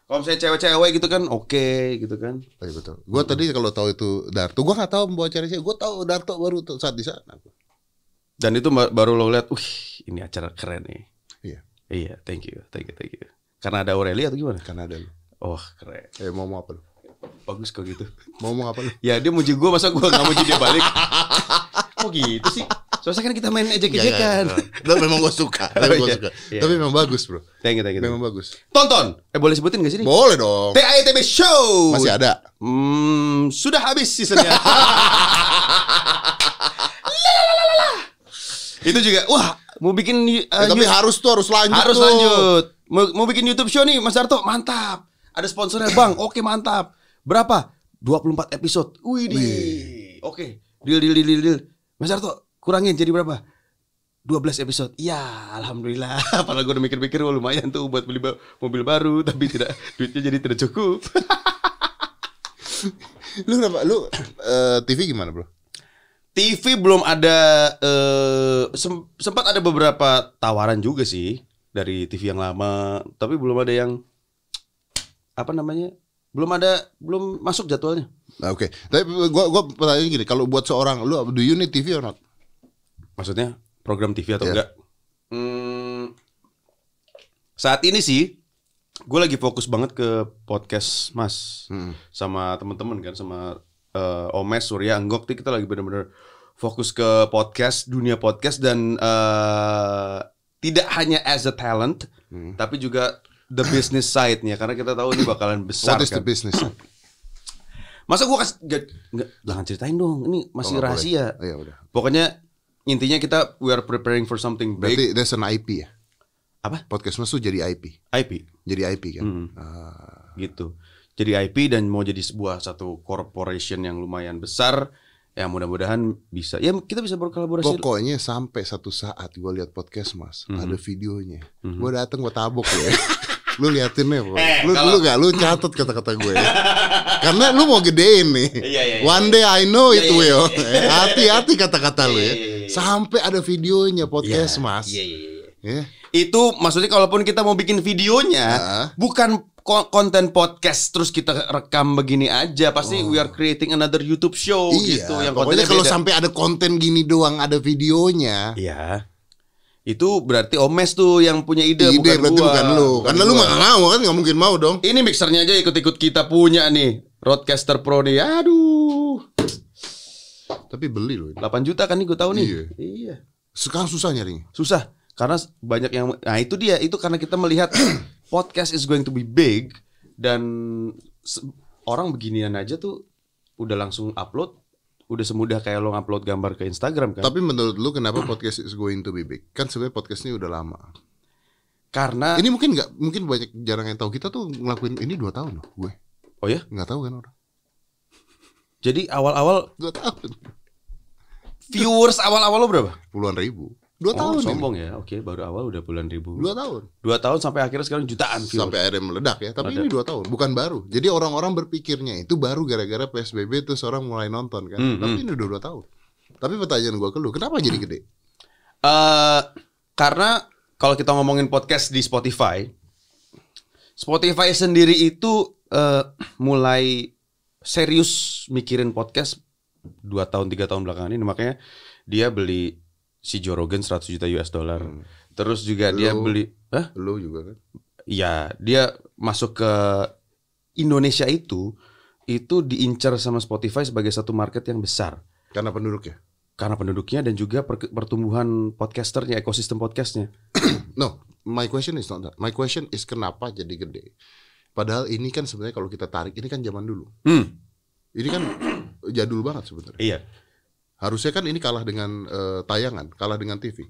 Kalau misalnya cewek-cewek gitu kan oke gitu kan. Oh, iya betul Gue tadi kalau tahu itu Darto Gue gak tahu membawa acara sih Gue tahu Darto baru tuh saat di sana Dan itu ba- baru lo lihat, wih ini acara keren nih. Iya Iya, thank you, thank you, thank you. Karena ada Aurelia atau gimana? Karena ada lu Oh keren, Eh mau ngomong apa lu? bagus kok gitu. Mau ngomong apa lu? Ya dia muji gue masa gue gak muji dia balik. Kok gitu sih? Soalnya kan kita main ejek-ejekan. Tapi memang gue suka Tapi gue iya. suka Iya. Tapi memang bagus bro Thank you, thank you. Memang bagus Tonton. Eh boleh sebutin gak sih? Boleh dong TAITB Show. Masih ada Hmm, sudah habis seasonnya. Itu juga, wah, mau bikin uh, Eh, Tapi harus tuh harus lanjut harus tuh. lanjut. Mau, mau bikin YouTube show nih, Mas Darto, mantap. Ada sponsornya, Bang. Oke, mantap. Berapa? 24 episode. Wih, Oke. Deal, deal, deal, deal, deal. Mas Darto, kurangin jadi berapa? 12 episode. Ya, alhamdulillah. Padahal gue udah mikir-mikir, wah lumayan tuh buat beli mobil baru, tapi tidak duitnya jadi tidak cukup. Lu kenapa? Lu eh, TV gimana bro? TV belum ada eh sem- sempat ada beberapa tawaran juga sih dari TV yang lama, tapi belum ada yang apa namanya? Belum ada belum masuk jadwalnya. Nah, Oke, tapi gua gua pertanyaan gini, kalau buat seorang lu do you need TV or not? Maksudnya program TV atau Iya. enggak? Hmm, saat ini sih gue lagi fokus banget ke podcast Mas Hmm. sama teman-teman kan sama eh, Omes Surya Anggok tuh kita lagi bener-bener fokus ke podcast dunia podcast dan eh, tidak hanya as a talent Hmm. tapi juga the business side-nya karena kita tahu ini bakalan besar What is the kan. business? Masa gue kasih nggak jangan ceritain dong ini masih Oh, rahasia. Oh, ya udah. Pokoknya intinya kita we are preparing for something big. Berarti there's an IP ya? Apa? Podcast Mas tuh jadi IP. IP. Jadi IP kan? Hmm. Ah, gitu. Jadi IP dan mau jadi sebuah satu corporation yang lumayan besar, ya mudah-mudahan bisa. Ya kita bisa berkolaborasi. Pokoknya sampai satu saat gue lihat podcast Mas, Mhm. ada videonya. Mhm. Gue dateng gue tabok ya. lu liatin pokoknya. Eh, lu kalau- lu gak lu catat kata-kata gue ya. Karena lu mau gedein nih. Iya, iya, iya. One day I know Iya, it iya, will. iya. Hati-hati kata-kata lu ya. Iya, iya, iya. Sampai ada videonya podcast Mas. Iya, iya, iya. Ya. Itu maksudnya kalaupun kita mau bikin videonya, Ah. bukan ko- konten podcast terus kita rekam begini aja. Pasti we are creating another YouTube show Oh. Iya, gitu yang pokoknya kalau beda. sampai ada konten gini doang ada videonya. Iya. Itu berarti Omes tuh yang punya ide, Ide bukan berarti gua. bukan lu. Bukan Karena lu gua. mah nggak mau kan nggak mungkin mau dong. Ini mixernya aja ikut-ikut kita punya nih. Roadcaster Pro nih. Aduh. Tapi beli loh. 8 juta kan nih gue tahu nih. Iya. Iya. Sekarang susah nyarinya. Susah karena banyak yang nah itu dia itu karena kita melihat podcast is going to be big dan orang beginian aja tuh udah langsung upload udah semudah kayak lo ngupload gambar ke Instagram kan. Tapi menurut lu kenapa podcast is going to be big? Kan sebenarnya podcast ini udah lama. karena Ini mungkin nggak mungkin banyak jarang yang tahu kita tuh ngelakuin ini dua tahun loh gue. oh ya. Nggak tahu kan orang. Jadi awal-awal Dua tahun. Viewers awal-awal lo berapa? Puluhan ribu. Dua Oh, tahun. ini. sombong ya. Oke, baru awal udah puluhan ribu. Dua tahun. Dua tahun sampai akhirnya sekarang jutaan viewers. Sampai akhirnya meledak ya. Tapi Meledak. ini dua tahun. Bukan baru. Jadi orang-orang berpikirnya itu baru gara-gara PSBB terus orang mulai nonton kan. Hmm, Tapi ini udah dua tahun. Tapi pertanyaan gue ke lu, kenapa jadi gede? Eh, karena kalau kita ngomongin podcast di Spotify, Spotify sendiri itu eh, mulai serius mikirin podcast dua tahun tiga tahun belakangan ini makanya dia beli si Joe Rogan 100 juta US dollar. Terus juga dia beli, Hah? Lu juga kan? Iya, dia masuk ke Indonesia itu itu diincar sama Spotify sebagai satu market yang besar Karena penduduk ya? karena penduduknya dan juga per- pertumbuhan podcasternya, ekosistem podcastnya. No, my question is not that. My question is kenapa jadi gede? Padahal ini kan sebenarnya kalau kita tarik ini kan zaman dulu. Hmm, Ini kan jadul banget sebenarnya. iya. Harusnya kan ini kalah dengan eh, tayangan, kalah dengan TV.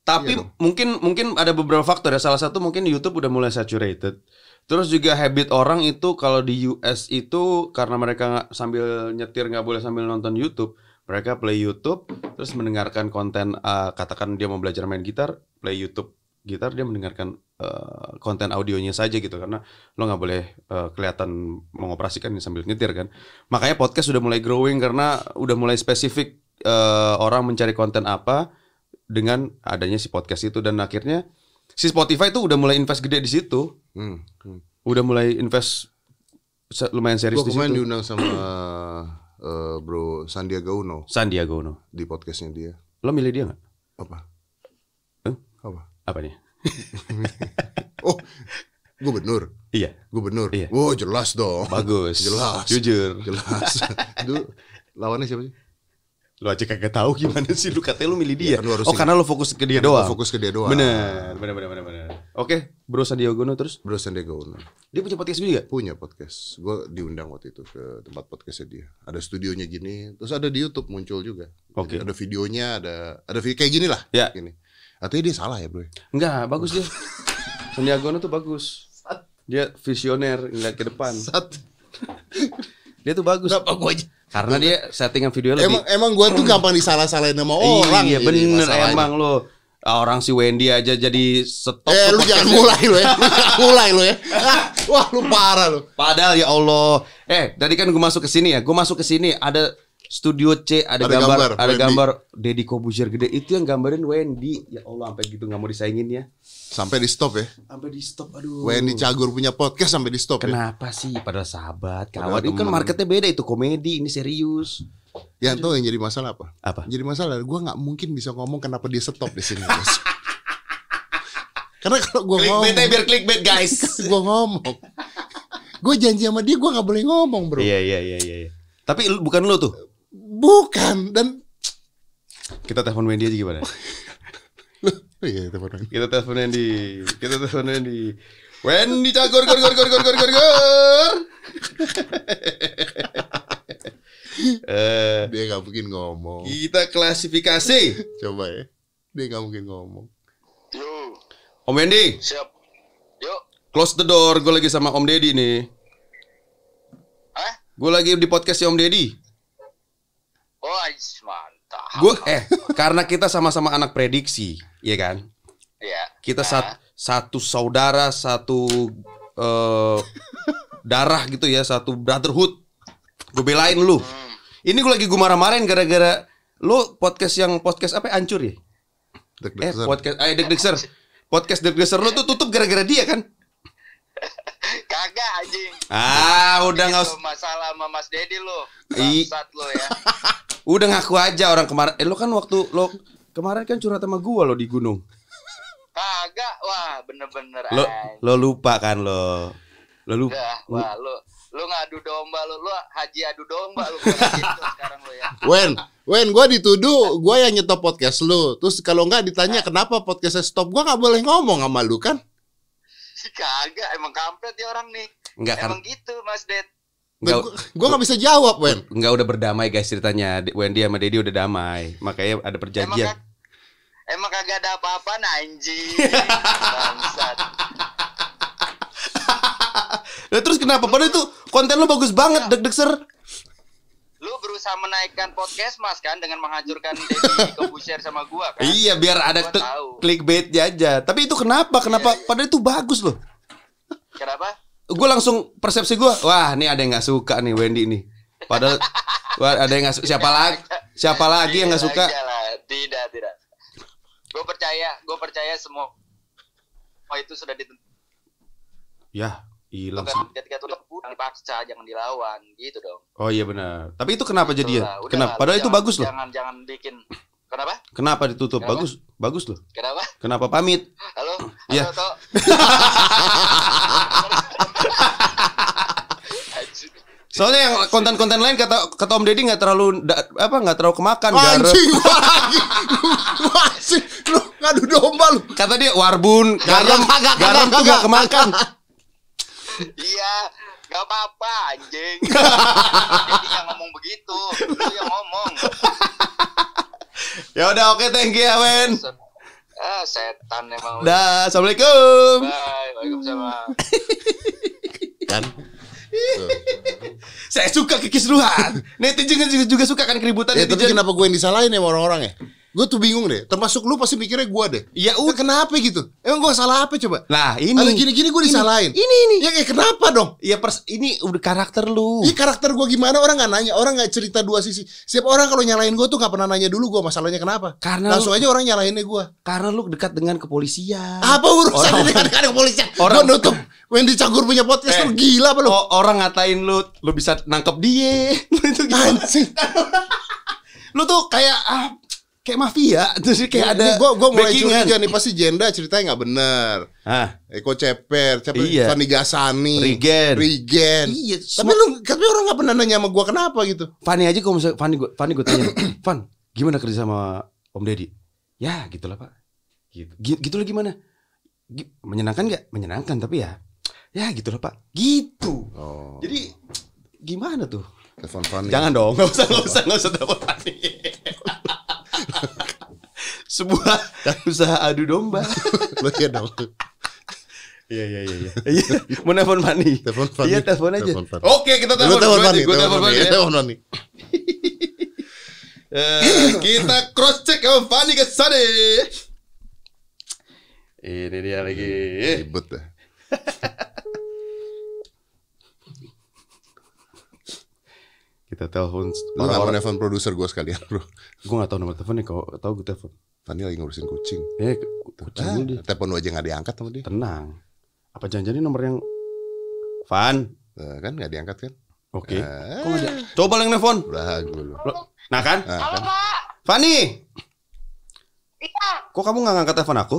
Tapi Iya dong. mungkin mungkin ada beberapa faktor ya. Salah satu mungkin YouTube udah mulai saturated. Terus juga habit orang itu kalau di US itu karena mereka sambil nyetir nggak boleh sambil nonton YouTube, mereka play YouTube terus mendengarkan konten uh, katakan dia mau belajar main gitar, play YouTube gitar dia mendengarkan uh, konten audionya saja gitu karena lo nggak boleh uh, kelihatan mengoperasikan sambil nyetir kan. Makanya podcast sudah mulai growing karena udah mulai spesifik uh, orang mencari konten apa dengan adanya si podcast itu dan akhirnya si Spotify itu udah mulai invest gede di situ, Hmm. hmm. udah mulai invest lumayan serius di kemarin situ. diundang sama eh, Bro Sandiaga Uno Sandiaga Uno. di podcastnya dia. Lo milih dia nggak? Apa? Apa? Nih? Oh, gubernur. Iya, Gubernur. Iya. Oh, jelas dong. bagus. Jelas. Jujur. Jelas. Dulu lawannya siapa sih? Lo aja kagak tahu gimana sih lu katanya lu milih dia. kan lu harus oh, karena lo fokus ke dia doang. Fokus ke dia doang. Bener, bener, bener, bener, bener. Oke, Bro Sandiaga Uno terus Bro Sandiaga Uno. dia punya podcast juga. punya podcast. Gue diundang waktu itu ke tempat podcastnya dia. Ada studionya gini, terus ada di YouTube muncul juga. Oke. Jadi ada videonya, ada ada vi- kayak gini lah. Ya. Gini. Artinya dia salah ya bro? Enggak, bagus dia. Sandiaga Uno tuh bagus. Dia visioner, ngeliat ke depan. Sat. Dia tuh bagus. Kenapa gue aja? Karena dia settingan video lebih Emang emang gue tuh gampang disalah-salahin sama orang. Iya ini bener masalahnya. emang lo Orang si Wendy aja jadi stop Eh lu jangan mulai lu ya. Mulai lu ya. Ah, Wah lu parah lu. Padahal ya Allah Eh tadi kan gue masuk ke sini ya Gue masuk ke sini Ada Studio C ada, Ada gambar, gambar, ada Wendy. gambar Deddy Kobusier gede itu yang gambarin Wendy. Ya Allah sampai gitu nggak mau disaingin ya. Sampai di stop ya. Sampai di stop aduh. Wendy Cagur punya podcast sampai di stop ya. Kenapa sih? Padahal sahabat, kawan. Ini kan marketnya beda itu komedi, ini serius. Yang tahu yang jadi masalah apa? Apa? Jadi masalah gue nggak mungkin bisa ngomong kenapa dia stop di sini. Bos. Karena kalau gue ngomong, Clickbait biar clickbait guys. gue ngomong, gue janji sama dia gue nggak boleh ngomong bro. Iya iya iya iya. iya. Tapi bukan lu tuh. Bukan dan Kita telepon Wendy aja gimana? Oh iya telepon ini. Kita telepon Wendy. Kita telepon Wendy. Wendy Cagor gor gor gor gor gor gor gor. Eh, Dia nggak mungkin ngomong. kita klasifikasi. Coba ya, dia nggak mungkin ngomong. Yo, Om Wendy, siap. Yuk. close the door. Gue lagi sama Om Deddy nih. Hah? Gue lagi di podcast Om Deddy. Oh, mantap. Gue eh karena kita sama-sama anak prediksi, iya kan? Ya. Kita sat- satu saudara, satu eh, darah gitu ya, satu brotherhood. Gue belain lu. Ini gue lagi gue marah-marahin gara-gara lu podcast yang podcast apa hancur ya? Dek Eh podcast eh Dek Dexer. Podcast Dek Dexer lu tuh tutup gara-gara dia kan? Kagak anjing. Ah, udah nggak Itu us- masalah sama Mas Dedi lo. Bangsat lo ya. udah ngaku aja orang kemarin. Eh lu kan waktu lo kemarin kan curhat sama gua lo di gunung. Kagak. Wah, bener-bener Lo anjing. lo lupa kan lo. Lo lupa. Udah, wah lu lu ngadu domba lu, lu haji adu domba lu sekarang lu ya. Wen, Wen, gue dituduh, gue yang nyetop podcast lu. Terus kalau nggak ditanya kenapa podcastnya stop, gue nggak boleh ngomong sama lu kan? Kagak, emang kampret ya orang nih. Enggak kan? Emang gitu, Mas Ded. Enggak Gue nggak bisa jawab, Wen. enggak udah berdamai guys ceritanya. Wendy sama Dedi udah damai. Makanya ada Emang perjanjian. kag- Emang kagak ada apa-apa anjing. Bangsat. Lah terus kenapa? Padahal itu konten lo bagus banget, Dek Dexer. Berusaha menaikkan podcast Mas kan dengan menghancurkan Dedi Kobusier sama gua kan. Iya, biar ada Gua te- tahu. clickbait aja. Tapi itu kenapa? Kenapa? Padahal itu bagus loh. Kenapa? Gue langsung persepsi gue, wah ini ada yang nggak suka nih Wendy nih. Padahal wah, ada yang nggak siapa lagi? Siapa lagi yang nggak suka? Tidak, tidak. Gue percaya, gue percaya semua Oh itu sudah ditentukan Ya, hilang sih. ketika itu udah dipaksa, jangan dilawan, gitu dong. Oh iya benar. Tapi itu kenapa Gitu lah. Udah Kenapa? Padahal itu bagus loh. Jangan jangan bikin. Kenapa? Kenapa ditutup? Kenapa? Bagus, bagus loh. Kenapa? Kenapa pamit? Halo? Iya. Halo. Soalnya yang konten-konten lain kata kata Om Deddy nggak terlalu da- apa nggak terlalu kemakan garam. Anjing. Anjing, lu ngadu domba lu. Kata dia warbun, garam, garam kagak, tuh nggak kemakan. Iya, gak apa-apa anjing. Jadi yang ngomong begitu, lu yang ngomong. Ya udah oke thank you ya Wen. Ah, setan emang. Dah, assalamualaikum. Bye, waalaikumsalam. Kan? Saya suka kekisruhan. Netizen juga, juga suka kan keributan Ya, tapi netizen. kenapa gue yang disalahin ya sama orang-orang ya? Gue tuh bingung deh. Termasuk lu pasti mikirnya gue deh. Ya Ya kenapa gitu? Emang gue salah apa coba? Nah ini Ada gini-gini gue disalahin. Ini ini. Ya kayak kenapa dong? Ya pers ini udah karakter lu. Ini karakter gue gimana orang nggak nanya, orang nggak cerita dua sisi. Setiap orang kalau nyalain gue tuh nggak pernah nanya dulu gue masalahnya kenapa. Karena Langsung lu- aja orang nyalainnya gue. Karena lu dekat dengan kepolisian. Apa urusan Orang- ini dengan kepolisian? Orang- Gue nutup. Wendy Cagur punya podcast Eh. lu gila apa lu? Orang ngatain lu, lu bisa nangkep dia. Lu itu gimana? Anjing. Lu tuh kayak ah, kayak mafia. Terus kayak ada gue gue mulai curiga nih pasti Jenda ceritanya nggak bener. Ah, Eko Ceper, siapa? Iya. Fanny Gasani, Rigen. Rigen. Iya, Tapi lu, tapi orang nggak pernah nanya sama gue kenapa gitu. Fanny aja kalau misalnya Fanny gue Fanny gue tanya, Fan, gimana kerja sama Om Deddy? Ya, gitulah Pak. Gitu. Gi- Gitulah gimana? Gi- menyenangkan nggak? Menyenangkan tapi ya, ya gitulah Pak. Gitu. Oh, Jadi gimana tuh? telepon Fanny. Jangan dong, nggak usah, nggak usah, nggak usah telepon Fanny. Sebuah usaha adu domba. Lu ya dong. Iya iya iya iya. Iya, mau telepon Fanny. Telepon Fanny. Iya, telepon aja. Telepon. Oke, kita telepon. telepon gua Telepon telepon Fanny. Fanny. ya. Telepon Fanny. Eh, kita cross check sama Fanny ke sana. Ini dia lagi. Ribet dah. Kita telepon Lu nggak nelfon produser gue sekalian bro Gue gak tahu nomor teleponnya. Kalau tahu gue telepon. Fanny lagi ngurusin kucing Eh, kucing ah, dia. Telepon lu aja gak diangkat sama dia Tenang. Apa jangan-jangan ini nomor yang Van? Eh, Kan gak diangkat kan Oke. Eh. Kok? Coba yang nelfon. Nah kan? Nah, Halo kan? Pak. Fani, Iya. kok kamu nggak ngangkat telepon aku?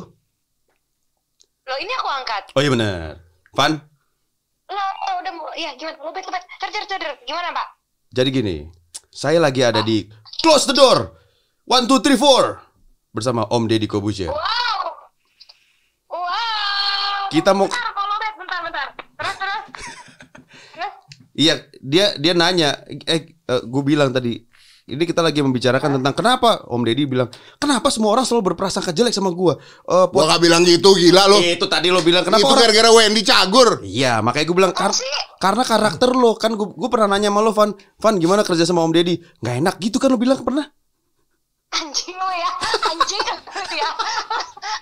Loh ini aku angkat. Oh iya benar. Van, oh, udah mau. Ya gimana? Lobet lobet. Cer cer cer. Gimana Pak? Jadi gini. Saya lagi ada di Close the Door. One, two, three, four. Bersama Om Deddy Kobuzier. Wow. Wow. Kita mau- Bentar, lobet. Bentar bentar. Terus terus. Terus. Iya, dia dia nanya, eh, gue bilang tadi, ini kita lagi membicarakan tentang kenapa Om Deddy bilang, kenapa semua orang selalu berprasangka jelek sama gue. Eh, Gua gak bilang gitu gila lu itu tadi lo bilang kenapa Itu orang gara-gara Wendy cagur Iya, makanya gue bilang kar- karena karakter lo kan gue gue pernah nanya sama lo Van, Van gimana kerja sama Om Deddy? Nggak enak gitu kan lo bilang pernah? Anjing lo ya. Anjing lo ya.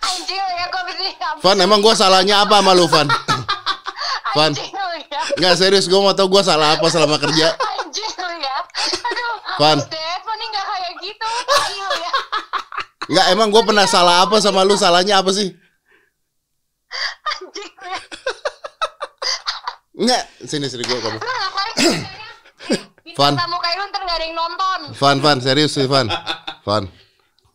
Anjing lo ya. Kok begini? Van emang gue salahnya apa sama lu Van Van Anjing lo ya. Nggak serius gue mau tau gue salah apa selama kerja Anjing lo ya. Van. Van nggak kayak gitu. Ya. Nggak emang gue pernah salah apa sama lu salahnya apa sih Anjing lo ya. Nggak sini sini gue kamu? Van. Tamu kayak lu ntar gak ada yang nonton. Van Van serius sih Van Van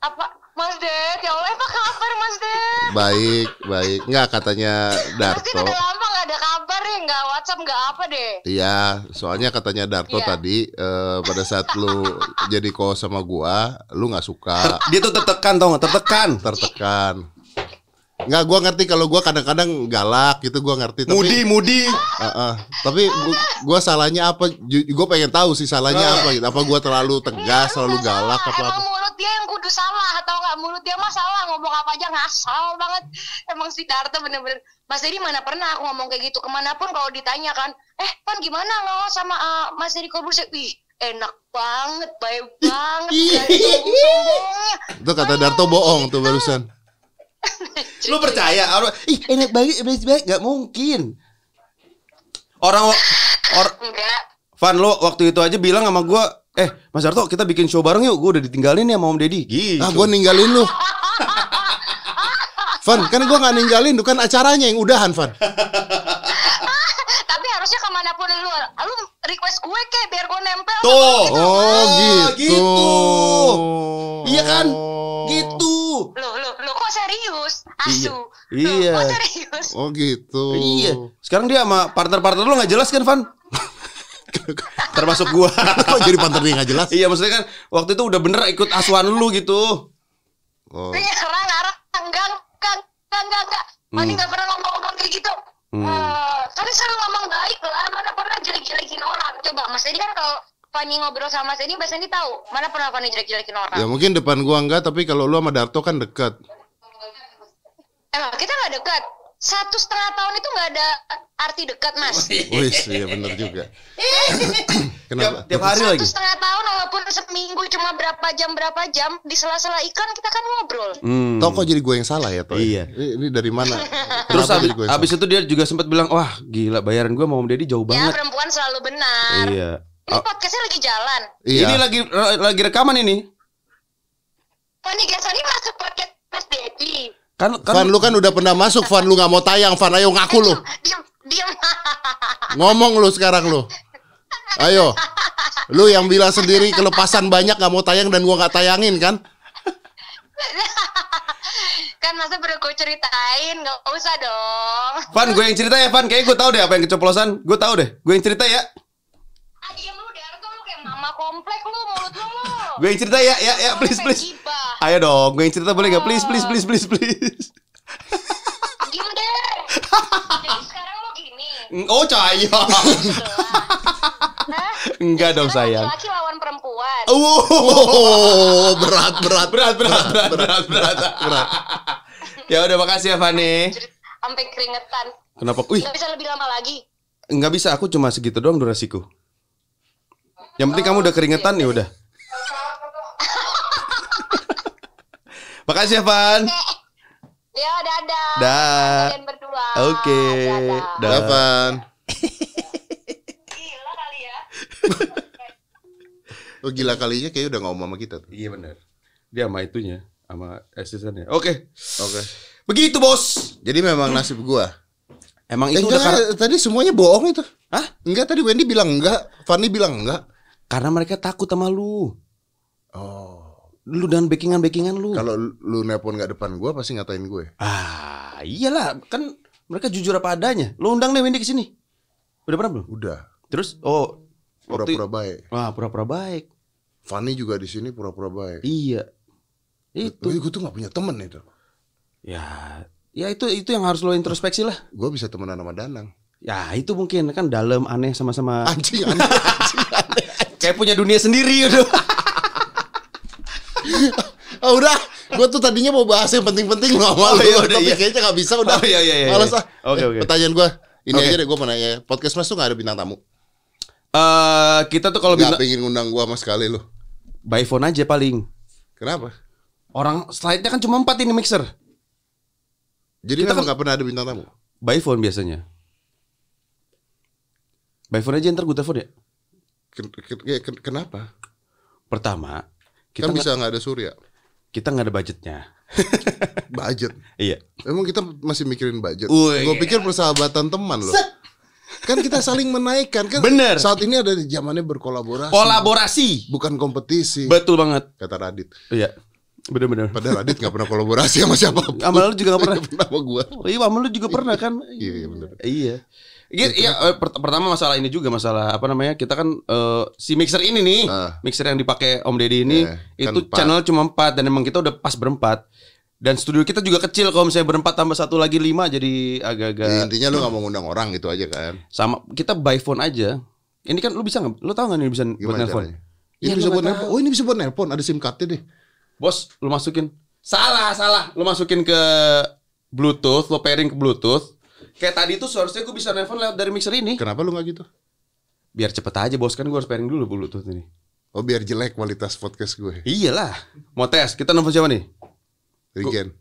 Apa? Mas Ded, ya Allah apa kabar Mas Ded? baik baik nggak katanya Darto udah lama ada kabar ya, gak WhatsApp, gak apa deh. Iya, soalnya katanya Darto Iya. tadi eh, pada saat lu jadi ko sama gua, lu nggak suka, Dia tuh tertekan tau nggak? Tertekan. tertekan. Nggak, gua ngerti kalau gua kadang-kadang galak gitu, gua ngerti. Tapi, Mudi, mudi. Heeh. tapi gua, gua salahnya apa? Gua pengen tahu sih salahnya apa gitu. Apa gua terlalu tegas, Lu terlalu nggak galak salah. Mulut dia yang kudu salah atau nggak mulut dia mah salah ngomong apa aja ngasal banget. Emang si Darto bener-bener Mas Dedi mana pernah aku ngomong kayak gitu ke mana pun kalau ditanya kan, eh pan gimana lo sama uh, Mas Dedi Corbuzier? Ih enak banget, baik banget. Itu kata Darto bohong tuh barusan. Lu percaya? Ih enak banget, enak banget. Gak mungkin. Orang, or, Enggak, Van lo waktu itu aja bilang sama gue, eh Mas Darto kita bikin show bareng yuk. Gue udah ditinggalin ya sama Om Deddy. Gitu. Ah, gua ninggalin lu. Van, kan gua nggak ninggalin, bukan acaranya yang udahan, Van. tapi harusnya ke mana pun lu, lu request gue kayak biar gue nempel. Tuh. Oh, gitu. gitu. Iya kan? Oh. Gitu. Lo, lo, lo kok serius? Asu. Iya. Loh, Iya. kok serius? Oh gitu. Iya. Sekarang dia sama partner-partner lo nggak jelas kan, Van? Termasuk gua. Kok jadi panter nggak jelas? iya, maksudnya kan waktu itu udah bener ikut asuhan lu gitu. Oh. Ini ngarang ngarang enggak enggak enggak enggak enggak. Mani nggak pernah ngomong-ngomong kayak gitu. Hmm. Eh, tapi selalu ngomong baik lah. Mana pernah jelek-jelekin orang. Coba Mas Edi kan kalau Fani ngobrol sama Mas Edi, Mas Edi tahu mana pernah Fani jelek-jelekin orang. Ya mungkin depan gua enggak, tapi kalau lu sama Darto kan dekat. Emang kita nggak dekat. Satu setengah tahun itu nggak ada arti dekat Mas. Wis, iya bener juga. Tiap, Kenapa? tiap hari lagi. Satu setengah tahun walaupun seminggu cuma berapa jam berapa jam di sela-sela iklan kita kan ngobrol. Hmm. Tau kok jadi gue yang salah ya, Toy? Iya. Ini, ini dari mana? Terus Kenapa abis, gue abis itu dia juga sempat bilang, wah gila bayaran gua sama Om Deddy jauh Ya banget. perempuan selalu benar. Iya. Ini podcastnya lagi jalan. Iya. Ini lagi lagi rekaman ini. Fani Gasani masuk podcast Mas Dedi. Kan kan Van lu kan udah pernah masuk, Van lu nggak mau tayang, Van ayo ngaku lu. Diam, diam. Ngomong lu sekarang lu. Ayo. Lu yang bilang sendiri kelepasan banyak nggak mau tayang dan gua nggak tayangin kan? kan masa baru gue ceritain, nggak usah dong. Van, gue yang cerita ya, Van. Kayaknya gue tahu deh apa yang keceplosan. Gue tahu deh. Gue yang cerita ya. Ah, diam lu, Darto lu kayak mama komplek lu, mulut lu lu. Gue yang cerita ya, ya, ya, please, please. Ayo dong, gue yang cerita boleh nggak? Please, please, please, please, please. Deh. Jadi sekarang lu gini. Oh, cahaya. Hah? Enggak dong, sayang. Laki lawan perempuan. Oh, berat berat. berat, berat, berat, berat, berat. berat. Ya udah, makasih ya, Fani. Sampai keringetan. Kenapa? Wih, Nggak bisa lebih lama lagi. nggak bisa. Aku cuma segitu doang durasiku. Yang penting kamu udah keringetan ya udah. Makasih ya, Van. Ya, dadah. Dah. Kalian berdua. Oke. Dadah. Dah. Dapan. Gila kali ya. Oh gila kalinya kayak udah ngomong sama kita tuh. Iya benar. Dia sama itunya, sama asistennya. Oke. Oke. Begitu, Bos. Jadi memang nasib gua. Emang Eh, itu enggak, udah kar- tadi semuanya bohong itu. Hah? Enggak tadi Wendy bilang enggak, Fanny bilang enggak. karena mereka takut sama lu. Oh. Lu dan backingan-backingan lu. Kalau lu nelpon nggak depan gua pasti ngatain gue. Ah, iyalah, kan mereka jujur apa adanya. Lu undang deh Wendy ke sini. Udah pernah belum? Udah. Terus oh Pura-pura baik. Wah, pura-pura baik. Fanny juga di sini pura-pura baik. Iya. Itu. Gue tuh nggak punya temen itu. Ya, ya itu itu yang harus lo introspeksi lah. Gue bisa temenan sama Danang. Ya, itu mungkin kan dalam aneh sama-sama Anjing aneh. anjing, aneh. kayak punya dunia sendiri udah. Ah udah, gue tuh tadinya mau bahas yang penting-penting nggak Oh, mau, iya, udah, tapi iya. kayaknya nggak bisa udah. Oh, iya, iya, iya, Males ah. Oke, Eh, oke. Pertanyaan gue, ini Oke. aja deh gue mau nanya. Podcast Mas tuh nggak ada bintang tamu. Eh, kita tuh kalau bisa pengen ngundang gue sama sekali lu. by phone aja paling. Kenapa? Orang slide-nya kan cuma empat ini mixer. Jadi Kita kan- nggak pernah ada bintang tamu. By phone biasanya. By phone aja ntar gue telepon ya. Ken- ken- ya, ken- Kenapa? Pertama, kita kan bisa nggak ada Surya. kita nggak ada budgetnya. Budget. Iya. Emang kita masih mikirin budget. Gue pikir persahabatan teman loh. Kan kita saling menaikkan kan. Bener. Saat ini ada di zamannya berkolaborasi. Kolaborasi. Bukan kompetisi. Betul banget. Kata Radit. Iya. Bener-bener. Padahal Radit nggak pernah kolaborasi sama siapa. Sama lu juga nggak pernah. pernah sama gue. Iya, sama lu juga pernah kan? Iya, iya, bener. Iya. Gitu, iya, eh, pert- pertama masalah ini juga masalah apa namanya? Kita kan eh, si mixer ini nih, Ah. mixer yang dipakai Om Deddy ini Iya, kan itu empat. channel cuma empat dan emang kita udah pas berempat. Dan studio kita juga kecil kalau misalnya berempat tambah satu lagi lima jadi agak-agak Ya, intinya lu nggak mau ngundang orang gitu aja kan. sama kita by phone aja. Ini kan lu bisa nggak? Lu tahu nggak nih bisa buat Gimana nelfon? caranya? Ini Ya, bisa buat nggak nelpon. Oh ini bisa buat nelpon. Ada sim cardnya deh. Bos, lu masukin. Salah, salah. Lu masukin ke Bluetooth, lu pairing ke Bluetooth. Kayak tadi tuh seharusnya gue bisa nelfon lewat dari mixer ini. Kenapa lu nggak gitu? Biar cepet aja bos kan gue harus pairing dulu Bluetooth ini. Oh biar jelek kualitas podcast gue. Iyalah. Mau tes, kita nelfon siapa nih? Regen.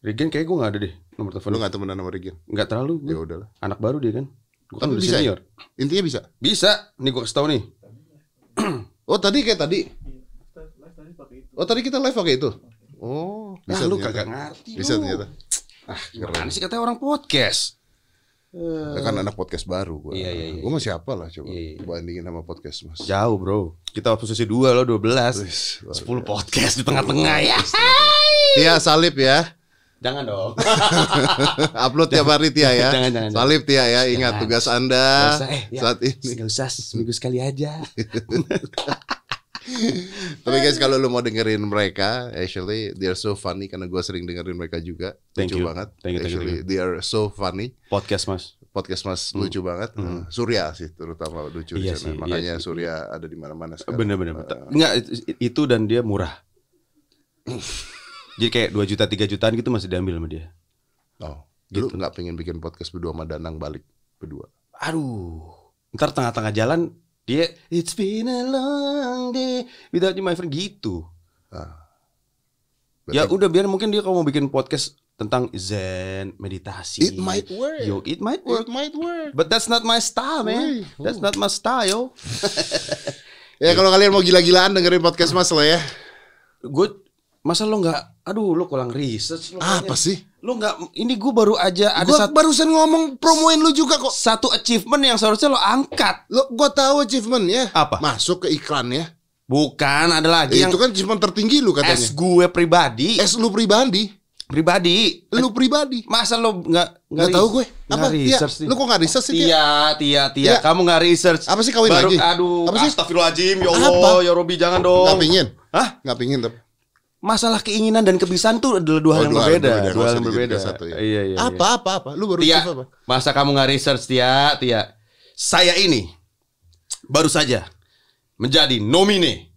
Regen kayak gue gak ada deh nomor Lu telepon. nggak temenan sama Regen? Nggak terlalu. Ya udahlah. Anak baru dia kan. Gue kan udah bisa ya? senior. Intinya bisa. Bisa. Nih gue kasih tau nih. Oh tadi kayak tadi. Oh tadi kita live pakai itu. Oh Bisa bisa lu kagak ngerti Bisa lu. ternyata. Ah, gimana sih katanya orang podcast? Ya kan anak podcast baru gue. Iya, iya, iya. Gue masih apa lah coba. Iya, iya. Bandingin sama podcast mas. Jauh bro. Kita posisi 2 lo 12. Wis, luar 10 podcast di tengah-tengah ya. Tia salib ya. Jangan dong. Upload tiap hari Tia ya. Jangan, jangan, Salib Tia ya. Ingat Jangan. tugas Anda Nggak usah, eh, ya. saat ini. Gak usah seminggu sekali aja. Tapi guys kalau lu mau dengerin mereka, actually they are so funny karena gue sering dengerin mereka juga. Thank lucu you. banget. Thank you, thank you, actually thank they are so funny. Podcast mas. Podcast Mas lucu banget. Uh, Surya sih terutama lucu Hmm. Iya di sana. sih, iya Makanya sih. Surya ada di mana-mana sekarang. Bener-bener. Uh, Enggak itu- dan dia murah. Jadi kayak 2 juta 3 jutaan gitu masih diambil sama dia. oh, Gitu. nggak pengen bikin podcast berdua sama Danang balik berdua. Aduh. Ntar tengah-tengah jalan dia It's been a long day without you my friend gitu. Ah. Ya udah biar mungkin dia kalau mau bikin podcast tentang zen, meditasi. It might work. Yo, it might work. It might work. But that's not my style, man. Wih, That's not my style. Ya kalau kalian mau gila-gilaan dengerin podcast Mas lah ya. Gue masa lo nggak aduh lo kurang research lo Apa sih? lo nggak ini gue baru aja ada Gua satu barusan ngomong promoin lu juga kok. satu achievement yang seharusnya lo angkat Lo gua tahu achievement ya. Apa? Masuk ke iklan ya. bukan ada lagi yang itu kan achievement tertinggi lu katanya. es gue pribadi Es lu pribadi. pribadi Lu pribadi. masa lo nggak Nggak tahu gue. Apa? Tia, lu kok nggak research sih? Tia? Tia, Tia, Tia, Tia. kamu nggak research. Apa sih kawin Baru, lagi? Aduh, Apa sih? astagfirullahaladzim, ya Allah, Apa? ya Robi jangan dong. Nggak pingin. Hah? Nggak pingin tapi. Masalah keinginan dan kebiasaan tuh adalah dua Oh, hal yang dua berbeda. Dua hal yang berbeda. dijadikan satu ya. Iya, iya. apa apa apa? Lu baru Tia, apa? masa kamu nggak research Tia, Tia? Saya ini baru saja menjadi nomine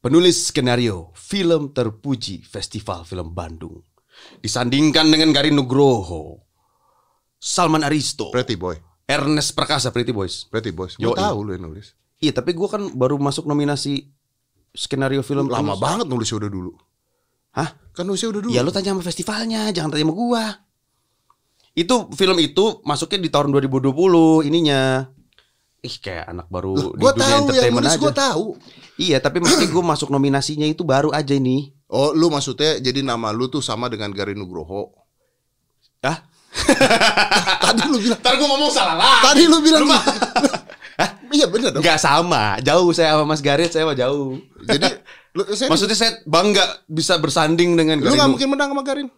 penulis skenario film terpuji Festival Film Bandung. Disandingkan dengan Garin Nugroho, Salman Aristo, Pretty boy. Ernest Prakasa, Pretty Boys. Pretty boys. Gua tahu lu yang nulis. Iya, tapi gua kan baru masuk nominasi skenario film. Lama banget nulisnya udah dulu. Hah? Kan nulisnya udah dulu. Ya lu tanya sama festivalnya, jangan tanya sama gua. Itu film itu masuknya di tahun 2020 ininya. ih kayak anak baru Loh, di gua dunia tahu yang entertainment aja. gua tahu. Iya, tapi mesti gue masuk nominasinya itu baru aja ini. Oh, lu maksudnya jadi nama lu tuh sama dengan Gari Nugroho. Ah, Tadi lu bilang ntar gue ngomong salah lah. Tadi lu bilang Iya bener dong. Nggak sama, jauh saya sama Mas Garit saya mah jauh. Jadi lu, saya, Maksudnya saya bangga bisa bersanding dengan lu Garin. gak Nu- mungkin menang sama Garin.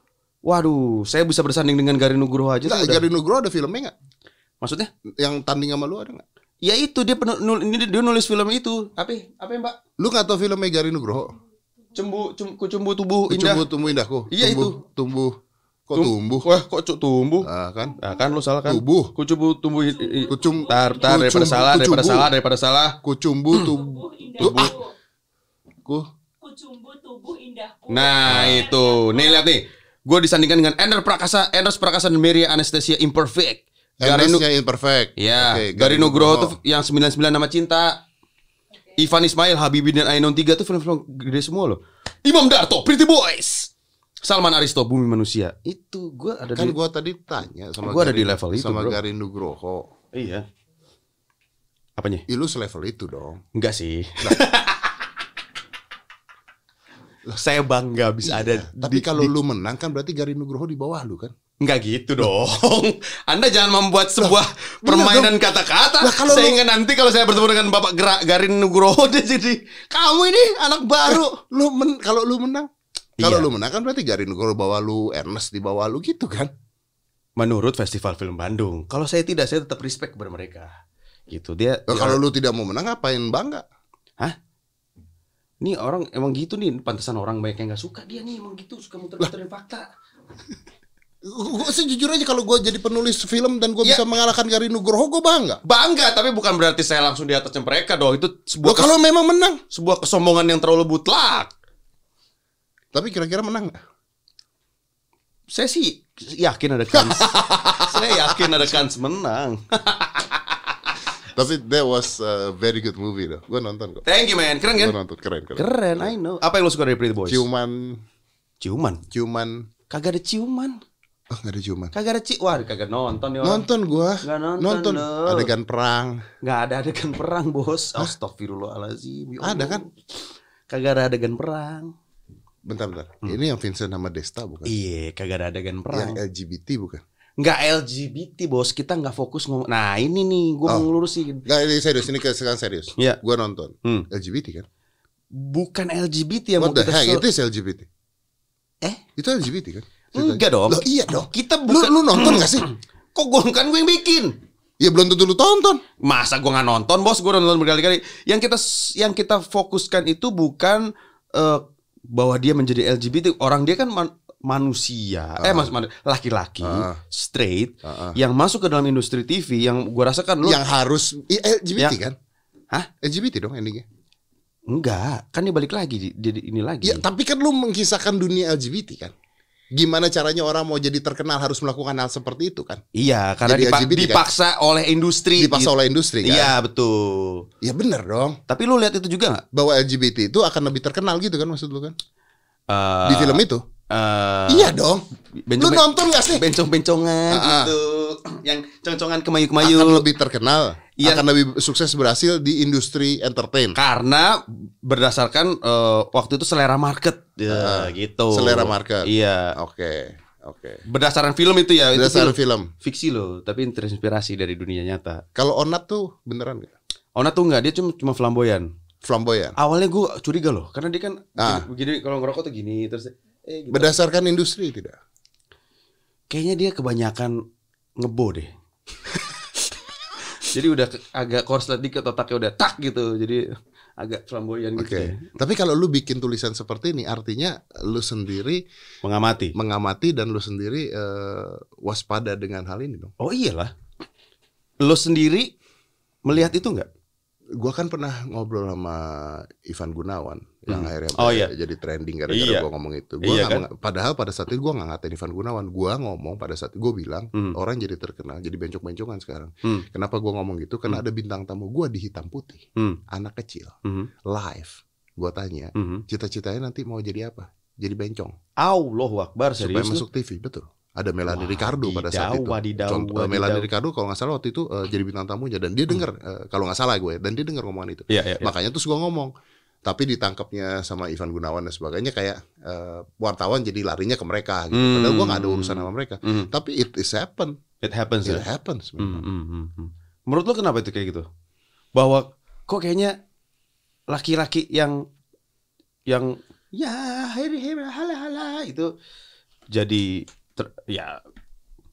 Waduh, saya bisa bersanding dengan Garin Nugroho aja udah. Garin Nugroho ada filmnya gak? Maksudnya? Yang tanding sama lu ada gak? Ya itu dia penul, nul- ini dia nulis film itu. Apa? Apa ya, Mbak? Lu gak tau filmnya Garin Nugroho? Cembu, cum, kucumbu tubuh indah. Tumbuh tumbuh indahku. Iya, tumbuh, Tumbuh. Kok Tum- tumbuh? Wah, kok cuk tumbuh? Ah, kan? Nah, kan lu salah kan? Tubuh. Kucumbu tumbuh Kucum Tar, tar, daripada salah, daripada salah, daripada salah. Kucumbu tubuh. Tubuh ah. Ku. Kucumbu tubuh indahku. Nah, itu. Nih lihat nih. Gue disandingkan dengan Ender Prakasa, Enders Prakasa dan Mary Anastasia Imperfect. Garinu, imperfect. ya, Oke, Gari Nugroho tuh yang 99 nama cinta. Ivan Ismail, Habibie dan Ainon 3 tuh film-film gede semua loh. Imam Darto, Pretty Boys. Salman Aristo, Bumi Manusia. Itu gue ada Kan di gua tadi tanya sama Gua ada di level itu, sama bro. Garin Nugroho. Iya. Apanya? Ih, lu selevel itu dong. Enggak sih. Saya bangga bisa ada Iya, Tapi di- kalau di- lu menang kan berarti Garin Nugroho di bawah lu kan? Enggak gitu dong. Anda jangan membuat sebuah permainan kata-kata. Lah, kalau Sehingga nanti kalau saya bertemu dengan Bapak Gerak Garin Nugroho dia jadi kamu ini anak baru. Lu men kalau lu menang kalau Iya. lu menang kan berarti Garin Nugroho bawah lu, Ernest di bawah lu gitu kan? Menurut Festival Film Bandung. Kalau saya tidak, saya tetap respect kepada mereka. Gitu dia. Nah, kalau lu tidak mau menang ngapain bangga? Nih orang emang gitu nih, pantesan orang banyak yang nggak suka dia nih emang gitu suka muter-muterin fakta. Gue sih jujur aja kalau gue jadi penulis film dan gue Ya. bisa mengalahkan Garin Nugroho gue bangga. Bangga, tapi bukan berarti saya langsung di atasnya mereka dong. Itu sebuah kalau memang menang, sebuah kesombongan yang terlalu butlak. Tapi kira-kira menang nggak? Saya sih yakin ada kans. saya yakin ada kans menang. Tapi that was a very good movie loh. Gue nonton kok. Thank you man, keren Gue kan? nonton keren keren. Keren, I know. Apa yang lo suka dari Pretty Boys? Ciuman, Ciuman. ciuman. Kagak ada ciuman. Oh nggak ada ciuman. Kagak ada ci. Wah, kagak nonton orang. Nonton gue. Nggak nonton, lo. Adegan perang. Nggak ada adegan perang, Bos. Astagfirullahalazim. Ya Ada kan? Kagak ada adegan perang. Bentar bentar. Ini yang Vincent sama Desta bukan? Hmm. Iya, kagak ada adegan Yang perang. LGBT bukan? Nggak LGBT, Bos. Kita nggak fokus ngomong. Nah, ini nih gua Oh. mau ngelurusin. Nggak ini serius. Ini sekarang serius. Iya. Gue nonton. Hmm. LGBT kan? Bukan LGBT yang What mau the kita heck? Itu LGBT. Eh? Itu LGBT kan? Enggak dong. Loh, iya dong. Kita Lu, bukan lu nonton gak sih? Kok gua kan gue yang bikin? Ya belum tentu lu tonton. Masa gua nggak nonton, Bos? Gua udah nonton berkali-kali. Yang kita yang kita fokuskan itu bukan eh, bahwa dia menjadi LGBT. Orang dia kan man- manusia. Eh, mas man- laki-laki Ah. straight Ah, ah. yang masuk ke dalam industri TV yang gua rasa kan lu Yang harus LGBT Yang- kan? Hah? LGBT dong endingnya. enggak, kan dia balik lagi jadi ini lagi. Ya, tapi kan lu mengisahkan dunia LGBT kan? Gimana caranya orang mau jadi terkenal harus melakukan hal seperti itu kan? Iya, karena Jadi dipa- LGBT kan? dipaksa oleh industri. Dipaksa gitu. oleh industri kan? Iya, betul. Ya bener dong. Tapi lu lihat itu juga nggak? Bahwa LGBT itu akan lebih terkenal gitu kan maksud lu kan? Eh, Di film itu? Eh, iya dong. bencong- lu nonton gak sih? bencong-bencongan Ah, ah. gitu. Yang congcongan kemayu-kemayu. Akan lebih terkenal. Iya. Akan lebih sukses berhasil di industri entertain. Karena berdasarkan eh, waktu itu selera market ya Ah, gitu. selera market. Iya. Oke. Oke. Berdasarkan film itu ya, itu Berdasarkan film. film. fiksi loh, tapi terinspirasi dari dunia nyata. Kalau Onat tuh beneran gak? Ona tuh enggak, dia cuma cuma flamboyan. Flamboyan. Awalnya gue curiga loh, karena dia kan Ah. begini, begini kalau ngerokok tuh gini terus eh gitu. Berdasarkan industri tidak? Kayaknya dia kebanyakan ngebo deh. Jadi udah agak korslet dikit otaknya udah tak gitu. Jadi agak flamboyan Oke. gitu. ya. Tapi kalau lu bikin tulisan seperti ini, artinya lu sendiri Mengamati. mengamati dan lu sendiri eh, waspada dengan hal ini dong. Oh iyalah. Lo sendiri melihat itu enggak? Gua kan pernah ngobrol sama Ivan Gunawan yang Hmm. akhirnya Oh, iya. jadi trending gara-gara Iya. gua ngomong itu. Gua Iya kan? padahal pada saat itu gua nggak ngatain Ivan Gunawan. Gua ngomong pada saat gua bilang Hmm. orang jadi terkenal, jadi bencong-bencongan sekarang. Hmm. Kenapa gua ngomong gitu? Karena ada bintang tamu gua di hitam putih, Hmm. anak kecil, Mhm. live. Gua tanya, Mhm. cita-citanya nanti mau jadi apa? Jadi bencong. Allahu Akbar supaya serius lu? masuk TV betul Ada Melanie Ricardo pada saat itu. Wadidaw, Contoh, wadidaw. Melanie Ricardo kalau nggak salah waktu itu eh, jadi bintang tamunya dan dia dengar eh, kalau nggak salah gue dan dia dengar ngomongan itu. Iya, iya, iya. Makanya terus gue ngomong. Tapi ditangkapnya sama Ivan Gunawan dan sebagainya kayak eh, wartawan jadi larinya ke mereka gitu. Padahal gue nggak ada urusan sama mereka. Hmm. Tapi it is happen. It happens It ya. happens. Hmm, hmm, hmm, hmm. Menurut lo kenapa itu kayak gitu? Bahwa kok kayaknya laki-laki yang yang ya hari hari hala hala itu jadi ter- ya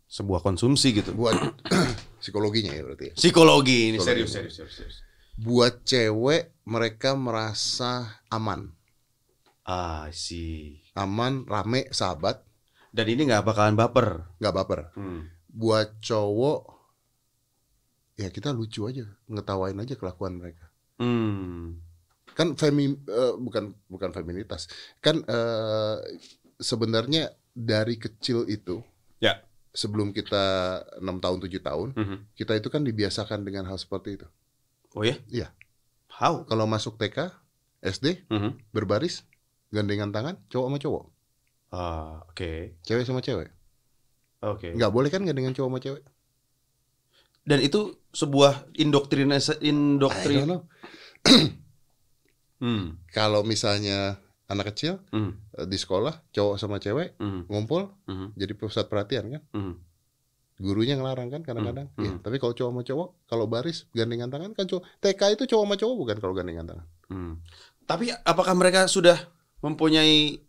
sebuah konsumsi gitu. Buat psikologinya ya berarti. ya. Psikologi ini Psikologi. serius serius serius. serius. Buat cewek mereka merasa aman, Ah, sih. aman, rame, sahabat, Dan ini nggak bakalan baper. nggak baper. Hmm. Buat cowok ya kita lucu aja, ngetawain aja kelakuan mereka. Hmm. Kan femi eh, bukan bukan feminitas. Kan eh, sebenarnya dari kecil itu Ya. sebelum kita enam tahun tujuh tahun Mhm. kita itu kan dibiasakan dengan hal seperti itu. Oh ya? Iya. How? Kalau masuk TK, SD, Mhm. berbaris, gandengan tangan, cowok sama cowok, Ah, oke. cewek sama cewek. Oke. Nggak boleh kan gandengan cowok sama cewek? Dan itu sebuah indoktrinasi indoktrin. Hmm. Kalau misalnya anak kecil eh, di sekolah, cowok sama cewek Hmm. ngumpul, Hmm. jadi pusat perhatian kan? Hmm. Gurunya ngelarang kan kadang-kadang. Iya, hmm. tapi kalau cowok sama cowok, kalau baris gandengan tangan kan cowok. TK itu cowok sama cowok bukan kalau gandengan tangan. Hmm. Tapi apakah mereka sudah mempunyai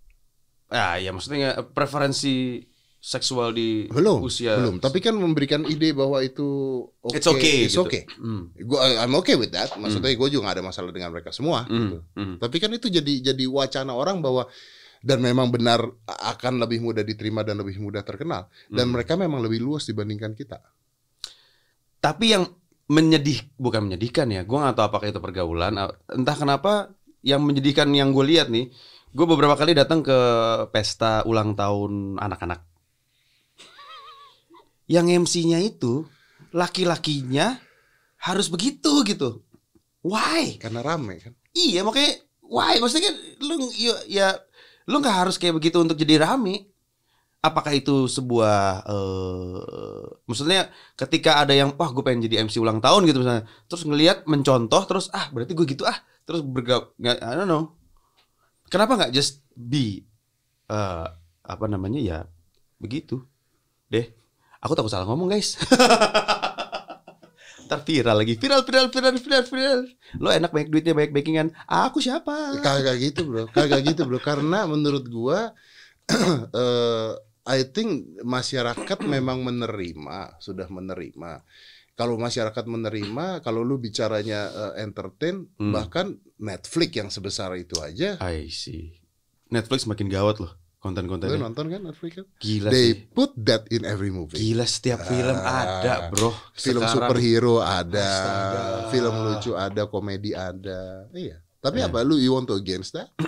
ah ya maksudnya preferensi seksual di Belum, usia belum. Tapi kan memberikan ide bahwa itu It's okay, it's gitu. okay. Hmm. Gua I'm okay with that. Maksudnya gue juga gak ada masalah dengan mereka semua. Hmm. gitu. Hmm. Tapi kan itu jadi jadi wacana orang bahwa dan memang benar akan lebih mudah diterima dan lebih mudah terkenal. Dan Hmm. mereka memang lebih luas dibandingkan kita. Tapi yang menyedih bukan menyedihkan ya, gue nggak tahu apakah itu pergaulan. Entah kenapa yang menyedihkan yang gue lihat nih, gue beberapa kali datang ke pesta ulang tahun anak-anak. Yang MC-nya itu laki-lakinya harus begitu gitu. Why? Karena rame kan. Iya makanya why maksudnya kan lu ya, ya lu nggak harus kayak begitu untuk jadi rame. Apakah itu sebuah eh maksudnya ketika ada yang wah gue pengen jadi MC ulang tahun gitu misalnya terus ngelihat mencontoh terus ah berarti gue gitu ah terus bergab nggak I don't know kenapa nggak just be eh apa namanya ya begitu deh aku takut salah ngomong guys. Ntar viral lagi. Viral viral viral viral viral. Lo enak banyak duitnya banyak backingan. Aku siapa? Kagak gitu bro, kagak gitu bro. Karena menurut gua, eh I think masyarakat memang menerima, sudah menerima. Kalau masyarakat menerima, kalau lu bicaranya eh, entertain, Hmm. bahkan Netflix yang sebesar itu aja, I see. Netflix makin gawat loh lu konten-kontennya nonton kan Netflix kan? gila They sih put that in every movie. gila setiap film Ah, ada bro Film Sekarang. superhero ada, Astaga. film lucu ada, komedi ada. Iya. Tapi Iya. apa lu you want to against that?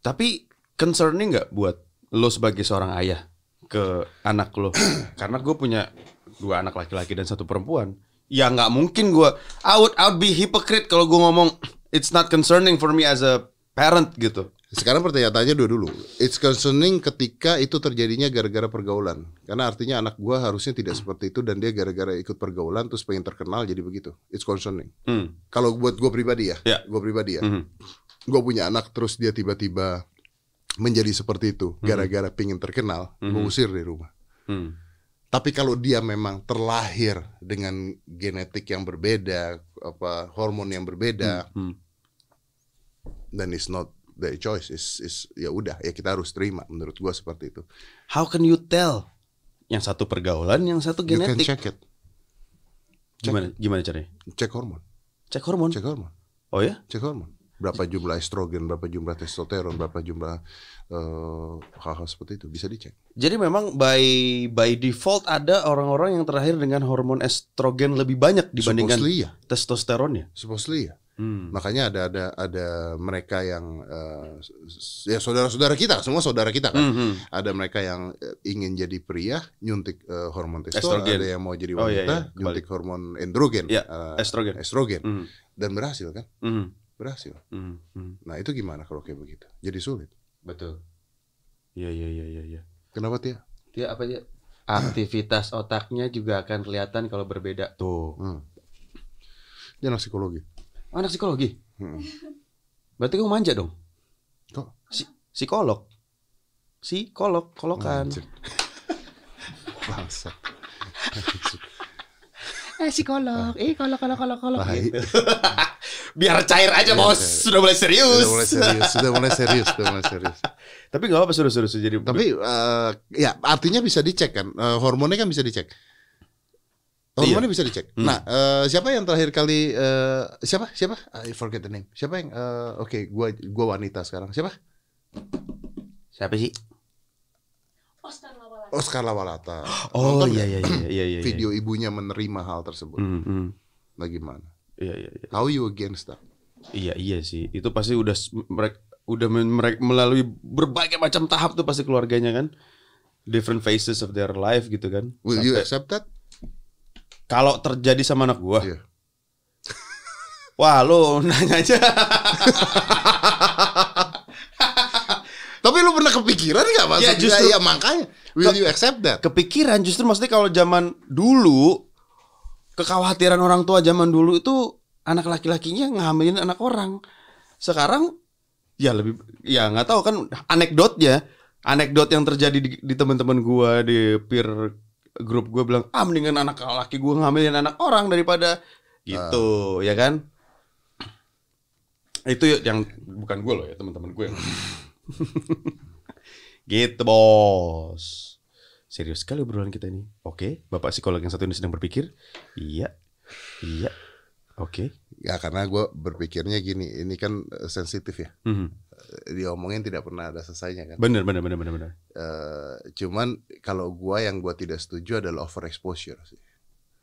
Tapi concerning nggak buat lo sebagai seorang ayah ke anak lo? Karena gue punya dua anak laki-laki dan satu perempuan. Ya nggak mungkin gue. I would, I would be hypocrite kalau gue ngomong it's not concerning for me as a parent gitu. Sekarang pertanyaannya dua dulu. It's concerning ketika itu terjadinya gara-gara pergaulan. Karena artinya anak gua harusnya tidak seperti itu dan dia gara-gara ikut pergaulan terus pengen terkenal jadi begitu. It's concerning. Hmm. Kalau buat gua pribadi ya, Ya. gua pribadi ya. Mhm. Gua punya anak terus dia tiba-tiba menjadi seperti itu gara-gara pengen terkenal, gua Mhm. usir dari rumah. Hmm. Tapi kalau dia memang terlahir dengan genetik yang berbeda, apa hormon yang berbeda, Hmm. Dan it's not their choice, is is ya udah ya kita harus terima menurut gua seperti itu. How can you tell? Yang satu pergaulan, yang satu You can genetik. check it. Gimana gimana caranya? Cek hormon, Cek hormon. cek hormon, Oh ya? cek hormon. Berapa jumlah estrogen, berapa jumlah testosteron, berapa jumlah eh, hal-hal seperti itu bisa dicek. Jadi memang by by default ada orang-orang yang terlahir dengan hormon estrogen lebih banyak dibandingkan Supposedly ya, testosteronnya. supposedly ya. Hmm. Makanya ada ada ada mereka yang eh, s- ya saudara-saudara kita, semua saudara kita kan. Hmm, hmm. Ada mereka yang eh, ingin jadi pria, nyuntik eh, hormon testosteron. Estrogen. Ada yang mau jadi Oh, iya, wanita, iya, nyuntik hormon androgen, Iya, eh, estrogen. estrogen. Hmm. Dan berhasil kan? Hmm. Berhasil. Hmm. Hmm. Nah itu gimana kalau kayak begitu? Jadi sulit. Betul. Iya iya iya iya. iya. Kenapa Tia? Dia apa dia? Aktivitas otaknya juga akan kelihatan kalau berbeda. Tuh. Hmm. Dia anak psikologi. Anak psikologi. Hmm. Berarti kamu manja dong. Kok? Si psikolog. Psikolog, kolokan. Anjir. Bangsat. Eh psikolog, eh kolok kolok kolok kolok. Tai. Biar cair aja Biar bos, cair. sudah mulai serius. Sudah mulai serius, sudah mulai serius, sudah mulai serius. Tapi nggak apa-apa sudah jadi. Tapi eh, ya artinya bisa dicek kan, Eh, hormonnya kan bisa dicek. Hormonnya bisa dicek. Hmm. Nah, eh, siapa yang terakhir kali eh, siapa? Siapa? I forget the name. Siapa yang eh, oke, gua gua wanita sekarang. Siapa? siapa sih? Oscar Lawalata. Oscar Lawalata. Oh Nonton iya iya iya iya iya. Video ibunya menerima hal tersebut. Hmm, hmm. Bagaimana? Iya iya iya. How you against that? Iya iya sih. Itu pasti udah mereka udah mereka melalui berbagai macam tahap tuh pasti keluarganya kan. Different phases of their life gitu kan. Will you Sampai- accept that? Kalau terjadi sama anak gua. Iya. Wah, lu nanya aja. Tapi lu pernah kepikiran Ya, maksudnya? justru- ya makanya. Will you accept that? Kepikiran justru maksudnya kalau zaman dulu kekhawatiran orang tua zaman dulu itu anak laki-lakinya ngambilin anak orang. Sekarang ya lebih ya nggak tahu kan anekdotnya anekdot yang terjadi di, di teman-teman gua di peer grup gua bilang ah mendingan anak laki gua ngambilin anak orang daripada gitu ya kan? Itu yang bukan gua loh ya teman-teman gue yang gitu bos. Serius sekali obrolan kita ini. Oke bapak psikolog yang satu ini sedang berpikir. Iya iya oke Ya karena gue berpikirnya gini, ini kan eh, sensitif ya. Mhm. Diomongin tidak pernah ada selesainya kan. bener bener bener bener bener Eh, cuman kalau gua yang gua tidak setuju adalah overexposure sih.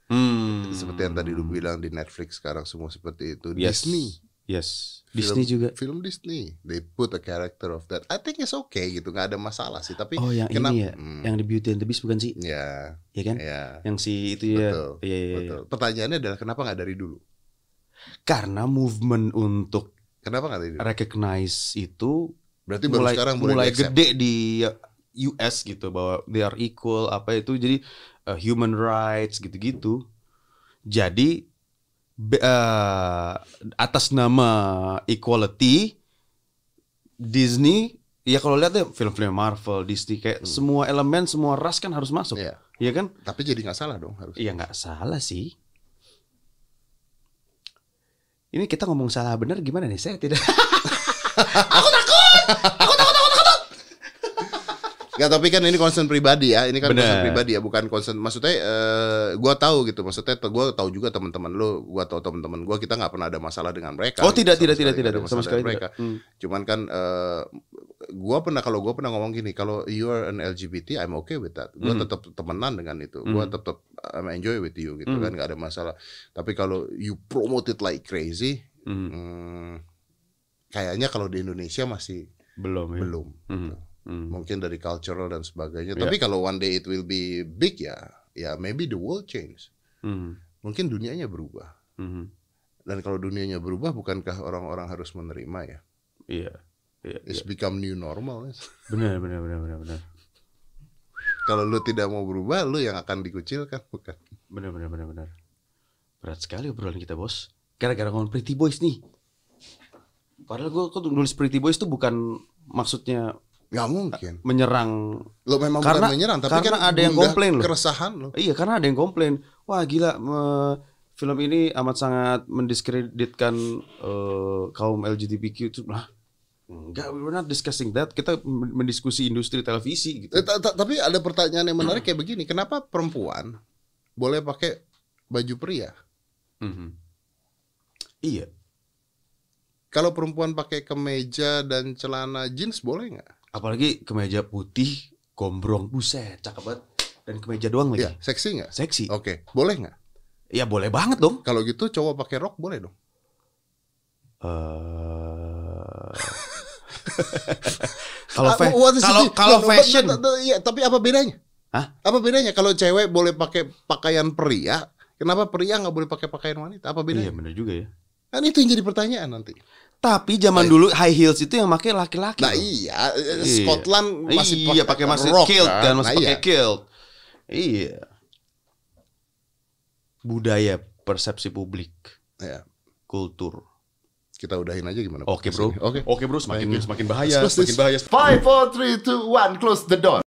Hmm. Seperti yang tadi lu bilang di Netflix sekarang semua seperti itu. Yes. Disney, yes Film- Disney juga film Disney, they put a character of that. I think it's okay gitu, nggak ada masalah sih. Tapi oh yang kenapa? ini ya Hmm, yang di Beauty and the Beast bukan sih ya, ya kan ya, yang si itu ya Betul, iya iya, iya. betul. Pertanyaannya adalah kenapa nggak dari dulu? Karena movement untuk Kenapa nggak dulu? recognize itu Berarti baru mulai sekarang mulai di-accept. gede di US gitu bahwa they are equal apa itu jadi uh, human rights gitu-gitu. Jadi be- uh, atas nama equality Disney ya kalau lihat deh film-film Marvel, Disney kayak semua elemen, semua ras kan harus masuk. Iya. Iya kan? Tapi jadi nggak salah dong harus. Iya nggak salah sih. Ini kita ngomong salah benar gimana nih? Saya tidak. Nggak, tapi kan ini concern pribadi ya. Ini kan Bener. concern pribadi ya, bukan concern. Maksudnya, eh, gua tahu gitu. Maksudnya, gua tahu juga teman-teman lu, gua tahu teman-teman gua kita nggak pernah ada masalah dengan mereka. Oh tidak Sama tidak tidak tidak ada sama sekali tidak. Hmm. Cuman kan, eh, gua pernah kalau gua pernah ngomong gini, kalau you are an LGBT, I'm okay with that. Gua Hmm. tetap temenan dengan itu. Gua Hmm. tetap I'm enjoy with you gitu Hmm. kan, nggak ada masalah. Tapi kalau you promote it like crazy, Hmm. hmm, kayaknya kalau di Indonesia masih Belum ya. belum. Hmm. Hmm. mungkin dari cultural dan sebagainya. Ya. Tapi kalau one day it will be big ya, ya maybe the world change. Hmm. Mungkin dunianya berubah. Hmm. Dan kalau dunianya berubah, bukankah orang-orang harus menerima ya? Iya. Iya. It's iya. become new normal. Benar benar benar benar benar. Kalau lu tidak mau berubah, lu yang akan dikucilkan, bukan? Benar benar benar benar. Berat sekali obrolan kita, Bos. Gara-gara ngomong Pretty Boys nih. Padahal gue tuh nulis Pretty Boys tuh bukan maksudnya Gak mungkin. menyerang Lo memang Karena- bukan menyerang, tapi karena kan ada yang komplain loh. Keresahan lo. Iya karena ada yang komplain, wah gila me- film ini amat sangat mendiskreditkan eh, kaum LGBTQ itu lah. Enggak, we're not discussing that. Kita men- mendiskusi industri televisi gitu. Eh, ta- ta- Tapi ada pertanyaan yang menarik kayak begini. Kenapa perempuan boleh pakai baju pria? Mhm. Iya. Kalau perempuan pakai kemeja dan celana jeans boleh nggak? Apalagi kemeja putih, gombrong, buset, cakep banget. Dan kemeja doang lagi. Ya, seksi nggak? Seksi. Oke, boleh nggak? Ya boleh banget dong. Kalau gitu cowok pakai rok boleh dong. Eh, kalau fa- kalau kalau fashion, Iya, tapi apa bedanya? Hah? Apa bedanya kalau cewek boleh pakai pakaian pria, kenapa pria nggak boleh pakai pakaian wanita? Apa iya bedanya? bener juga ya. Kan itu yang jadi pertanyaan nanti. Tapi zaman dulu high heels itu yang pakai laki-laki. Nah iya, eh, Iya. Scotland masih iya, pakai masih rock kilt kan, masih Nah, pakai iya. kilt. Iya. Budaya persepsi publik, Iya. kultur. Kita udahin aja gimana? Oke, podcast Bro. Oke. Oke, Bro, semakin you. semakin bahaya, semakin bahaya. Five, four, three, two, one. Close the door.